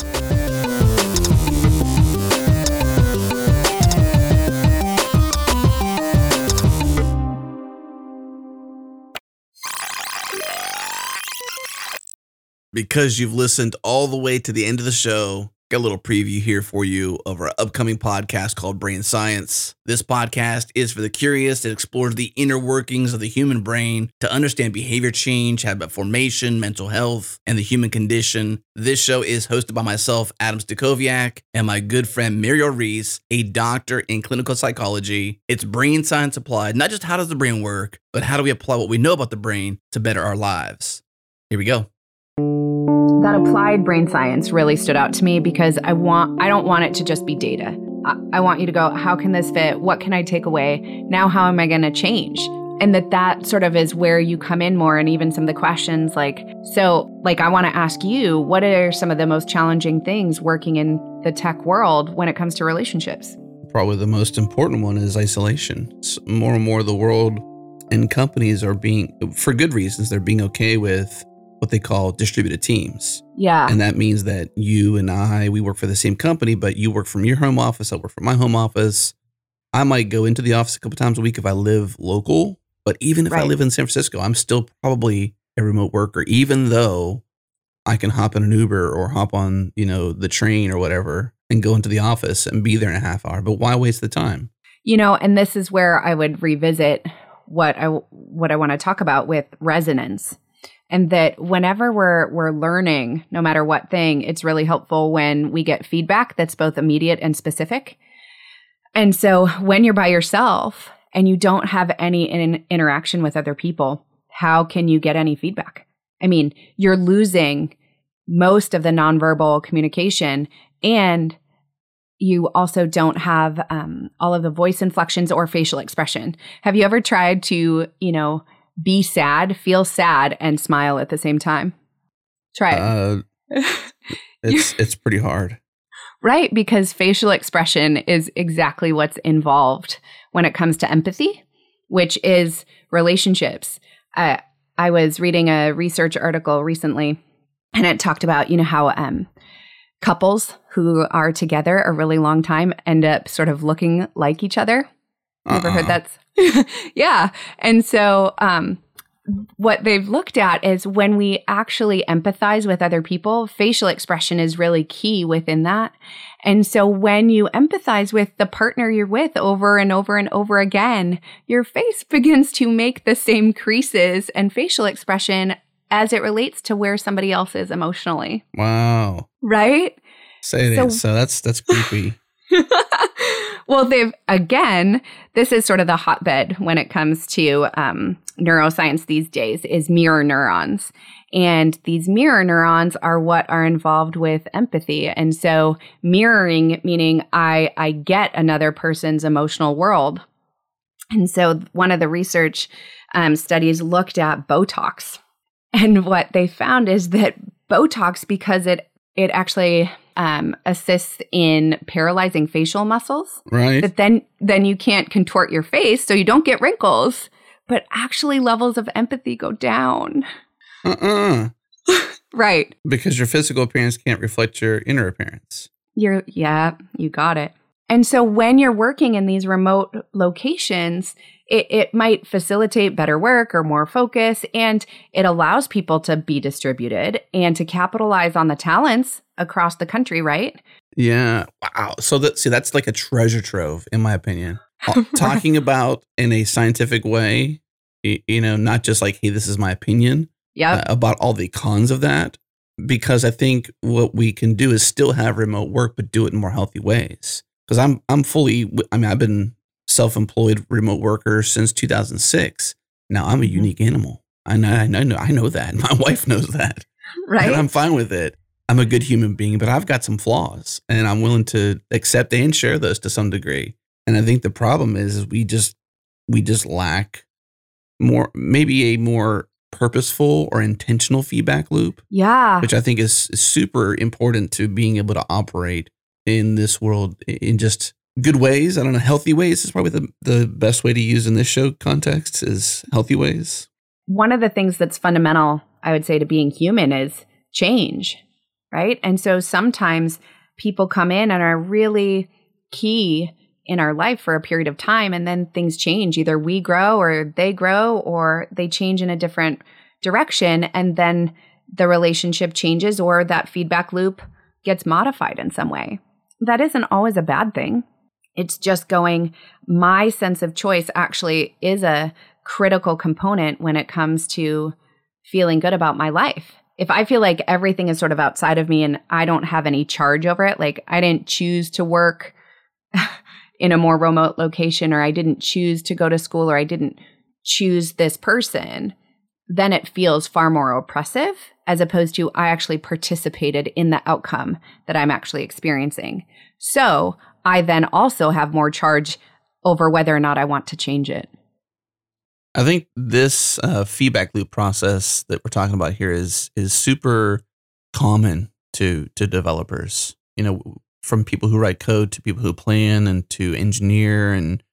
because you've listened all the way to the end of the show. A little preview here for you of our upcoming podcast called Brain Science. This podcast is for the curious. It explores the inner workings of the human brain to understand behavior change, habit formation, mental health, and the human condition. This show is hosted by myself, Adam Stacoviak, and my good friend Mireille Reece, a doctor in clinical psychology. It's brain science applied, not just how does the brain work, but how do we apply what we know about the brain to better our lives. Here we go. That applied brain science really stood out to me because I want I don't want it to just be data. I, I want you to go, how can this fit? What can I take away? Now how am I going to change? and that that sort of is where you come in more and even some of the questions like so like i want to ask you what are some of the most challenging things working in the tech world when it comes to relationships probably the most important one is isolation more and more the world and companies are being for good reasons they're being okay with what they call distributed teams yeah and that means that you and i we work for the same company but you work from your home office i work from my home office i might go into the office a couple times a week if i live local but even if right. I live in San Francisco, I'm still probably a remote worker, even though I can hop in an Uber or hop on, you know, the train or whatever and go into the office and be there in a half hour. But why waste the time? You know, and this is where I would revisit what I what I want to talk about with resonance. And that whenever we're we're learning, no matter what thing, it's really helpful when we get feedback that's both immediate and specific. And so when you're by yourself, and you don't have any in- interaction with other people, how can you get any feedback? I mean, you're losing most of the nonverbal communication and you also don't have um, all of the voice inflections or facial expression. Have you ever tried to, you know, be sad, feel sad, and smile at the same time? Try it. Uh, (laughs) it's it's pretty hard. Right, because facial expression is exactly what's involved when it comes to empathy, which is relationships. Uh, I was reading a research article recently, and it talked about you know how um, couples who are together a really long time end up sort of looking like each other. Uh-uh. Ever heard that? (laughs) yeah, and so um, what they've looked at is when we actually empathize with other people, facial expression is really key within that. And so when you empathize with the partner you're with over and over and over again, your face (laughs) begins to make the same creases and facial expression as it relates to where somebody else is emotionally. Wow. Right? Say it so, is. So that's that's creepy. (laughs) well, they've again, this is sort of the hotbed when it comes to um, neuroscience these days is mirror neurons. And these mirror neurons are what are involved with empathy. And so mirroring, meaning I, I get another person's emotional world. And so one of the research um, studies looked at Botox. And what they found is that Botox, because it it actually um, assists in paralyzing facial muscles. Right. But then then you can't contort your face, so you don't get wrinkles. But actually, levels of empathy go down. Uh uh (laughs) right. Because your physical appearance can't reflect your inner appearance. You're yeah, you got it. And so when you're working in these remote locations, it, it might facilitate better work or more focus, and it allows people to be distributed and to capitalize on the talents across the country, right? Yeah. Wow. So that see, that's like a treasure trove, in my opinion. (laughs) Talking about in a scientific way, you know, not just like, hey, this is my opinion. Yeah. Uh, about all the cons of that. Because I think what we can do is still have remote work, but do it in more healthy ways. Because I'm I'm fully I mean, I've been self-employed remote worker since 2006. Now I'm a mm-hmm. unique animal. I know, I know, I know that. (laughs) My wife knows that. Right. And I'm fine with it. I'm a good human being, but I've got some flaws and I'm willing to accept and share those to some degree. And I think the problem is, is we just we just lack more maybe a more purposeful or intentional feedback loop. Yeah. Which I think is, is super important to being able to operate in this world in just good ways. I don't know, healthy ways is probably the, the best way to use in this show context is healthy ways. One of the things that's fundamental, I would say, to being human is change right? And so sometimes people come in and are really key in our life for a period of time and then things change. Either we grow or they grow or they change in a different direction and then the relationship changes or that feedback loop gets modified in some way. That isn't always a bad thing. It's just going, my sense of choice actually is a critical component when it comes to feeling good about my life if I feel like everything is sort of outside of me and I don't have any charge over it, like I didn't choose to work (laughs) in a more remote location or I didn't choose to go to school or I didn't choose this person, then it feels far more oppressive as opposed to I actually participated in the outcome that I'm actually experiencing. So I then also have more charge over whether or not I want to change it. I think this uh, feedback loop process that we're talking about here is is super common to to developers. You know, from people who write code to people who plan and to engineer and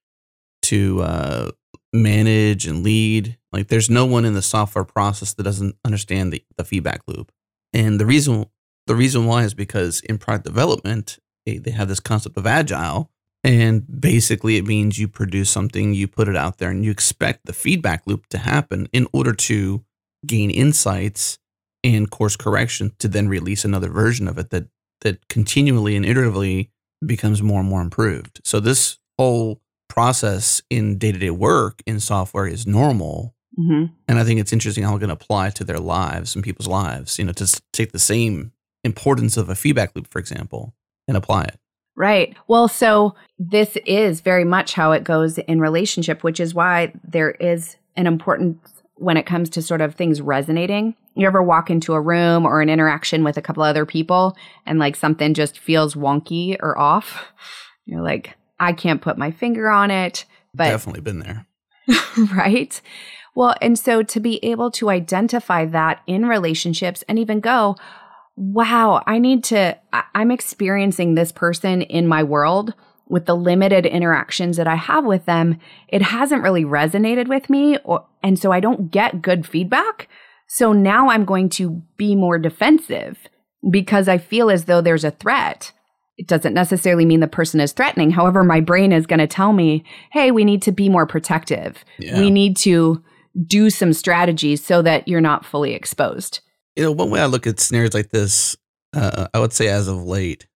to uh, manage and lead. Like, there's no one in the software process that doesn't understand the, the feedback loop. And the reason the reason why is because in product development, they, they have this concept of agile, and basically, it means you produce something, you put it out there, and you expect the feedback loop to happen in order to gain insights and course correction to then release another version of it that that continually and iteratively becomes more and more improved. So this whole process in day-to-day work in software is normal. Mm-hmm. And I think it's interesting how it can apply to their lives and people's lives, you know, to take the same importance of a feedback loop, for example, and apply it. Right. Well, so this is very much how it goes in relationship, which is why there is an importance when it comes to sort of things resonating. You ever walk into a room or an interaction with a couple other people and like something just feels wonky or off? You're like, I can't put my finger on it, but Definitely been there. (laughs) right? Well, and so to be able to identify that in relationships and even go, wow, I need to, I'm experiencing this person in my world with the limited interactions that I have with them. It hasn't really resonated with me. Or, and so I don't get good feedback. So now I'm going to be more defensive because I feel as though there's a threat. It doesn't necessarily mean the person is threatening. However, my brain is going to tell me, hey, we need to be more protective. Yeah. We need to do some strategies so that you're not fully exposed. You know, one way I look at scenarios like this, uh, I would say as of late,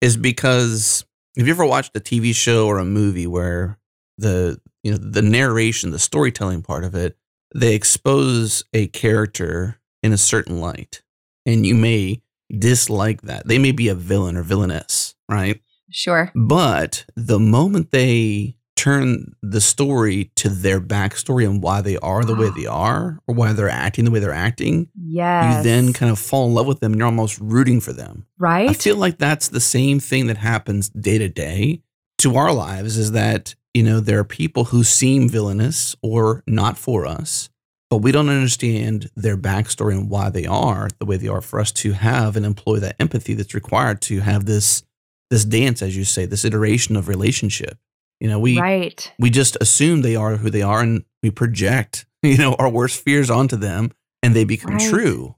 is because have you ever watched a TV show or a movie where the you know the narration, the storytelling part of it, they expose a character in a certain light, and you may dislike that. They may be a villain or villainess, right? Sure. But the moment they turn the story to their backstory and why they are the way (gasps) they are, or why they're acting the way they're acting, Yes. you then kind of fall in love with them and you're almost rooting for them. right? I feel like that's the same thing that happens day to day to our lives is that, you know, there are people who seem villainous or not for us, but we don't understand their backstory and why they are the way they are for us to have and employ that empathy that's required to have this this dance, as you say, this iteration of relationship. You know, we right. we just assume they are who they are and we project, (laughs) you know, our worst fears onto them and they become Right. true.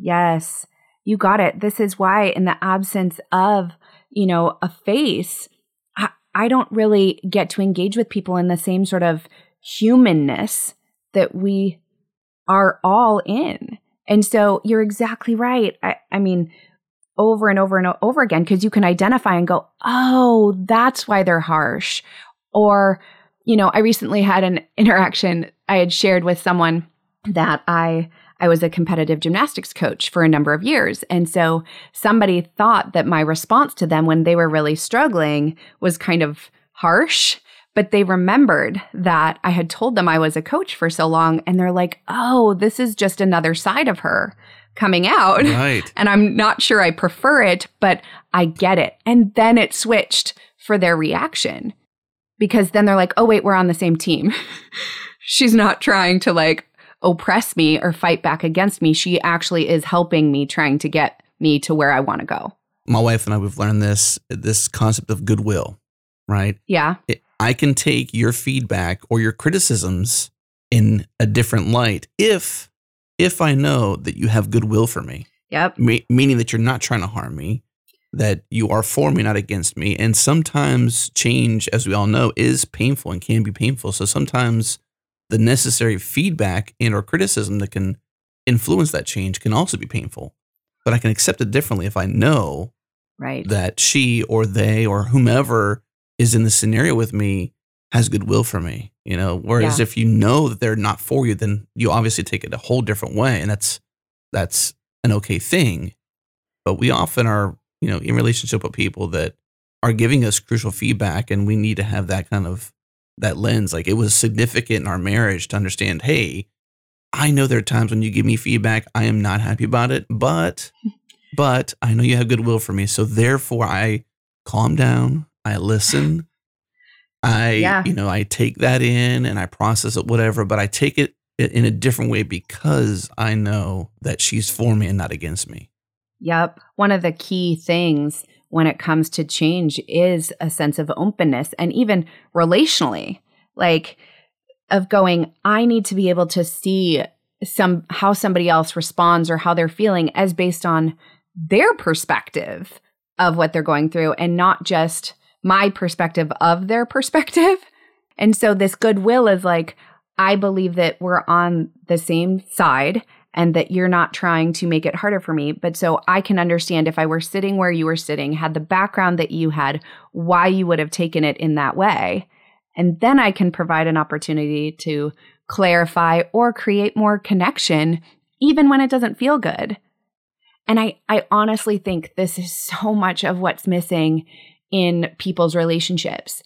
Yes. You got it. This is why, in the absence of, you know, a face, I, I don't really get to engage with people in the same sort of humanness that we are all in. And so you're exactly right. I, I mean, over and over and over again, because you can identify and go, oh, that's why they're harsh. Or, you know, I recently had an (laughs) interaction I had shared with someone that I I was a competitive gymnastics coach for a number of years. And so somebody thought that my response to them when they were really struggling was kind of harsh, but they remembered that I had told them I was a coach for so long. And they're like, oh, this is just another side of her coming out. Right. (laughs) And I'm not sure I prefer it, but I get it. And then it switched for their reaction because then they're like, oh, wait, we're on the same team. (laughs) She's not trying to like oppress me or fight back against me. She actually is helping me, trying to get me to where I want to go. My wife and I we've learned this this concept of goodwill, right? Yeah. It, I can take your feedback or your criticisms in a different light if if I know that you have goodwill for me, Yep. me, meaning that you're not trying to harm me, that you are for me, not against me. And sometimes change, as we all know, is painful and can be painful. So sometimes the necessary feedback and or criticism that can influence that change can also be painful. But I can accept it differently if I know Right. that she or they or whomever is in the scenario with me has goodwill for me. You know, whereas Yeah. if you know that they're not for you, then you obviously take it a whole different way, and that's that's an okay thing. But we often are, you know, in relationship with people that are giving us crucial feedback, and we need to have that kind of that lens. Like it was significant in our marriage to understand, hey, I know there are times when you give me feedback, I am not happy about it, but (laughs) but I know you have goodwill for me. So therefore I calm down, I listen, I, Yeah. you know, I take that in and I process it, whatever, but I take it in a different way because I know that she's for me and not against me. Yep. One of the key things when it comes to change is a sense of openness and even relationally, like of going, I need to be able to see some how somebody else responds or how they're feeling as based on their perspective of what they're going through and not just my perspective of their (laughs) perspective. And so this goodwill is like, I believe that we're on the same side and that you're not trying to make it harder for me. But so I can understand if I were sitting where you were sitting, had the background that you had, why you would have taken it in that way. And then I can provide an opportunity to clarify or create more connection, even when it doesn't feel good. And I, I honestly think this is so much of what's missing in people's relationships.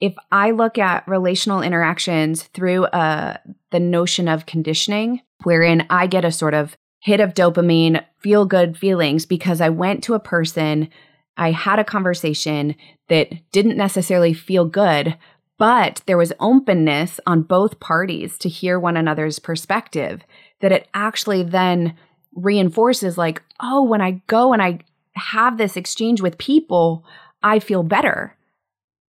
If I look at relational interactions through uh, the notion of conditioning, wherein I get a sort of hit of dopamine, feel good feelings because I went to a person, I had a conversation that didn't necessarily feel good, but there was openness on both parties to hear one another's perspective, that it actually then reinforces, like, oh, when I go and I have this exchange with people, I feel better.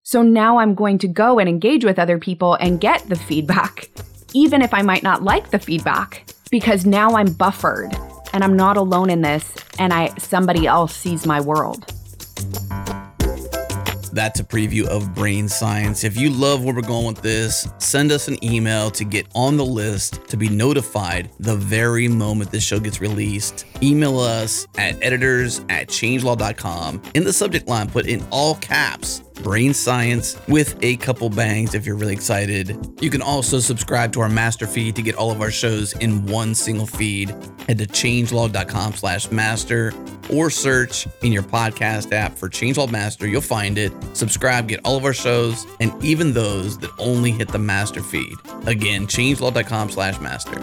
So now I'm going to go and engage with other people and get the feedback, even if I might not like the feedback, because now I'm buffered and I'm not alone in this and I somebody else sees my world. That's a preview of Brain Science. If you love where we're going with this, send us an email to get on the list to be notified the very moment this show gets released. Email us at editors at changelog.com. In the subject line, put in all caps Brain Science with a couple bangs if you're really excited. You can also subscribe to our master feed to get all of our shows in one single feed. Head to changelog.com slash master or search in your podcast app for Changelog Master. You'll find it. Subscribe, get all of our shows, and even those that only hit the master feed. Again, changelog.com slash master.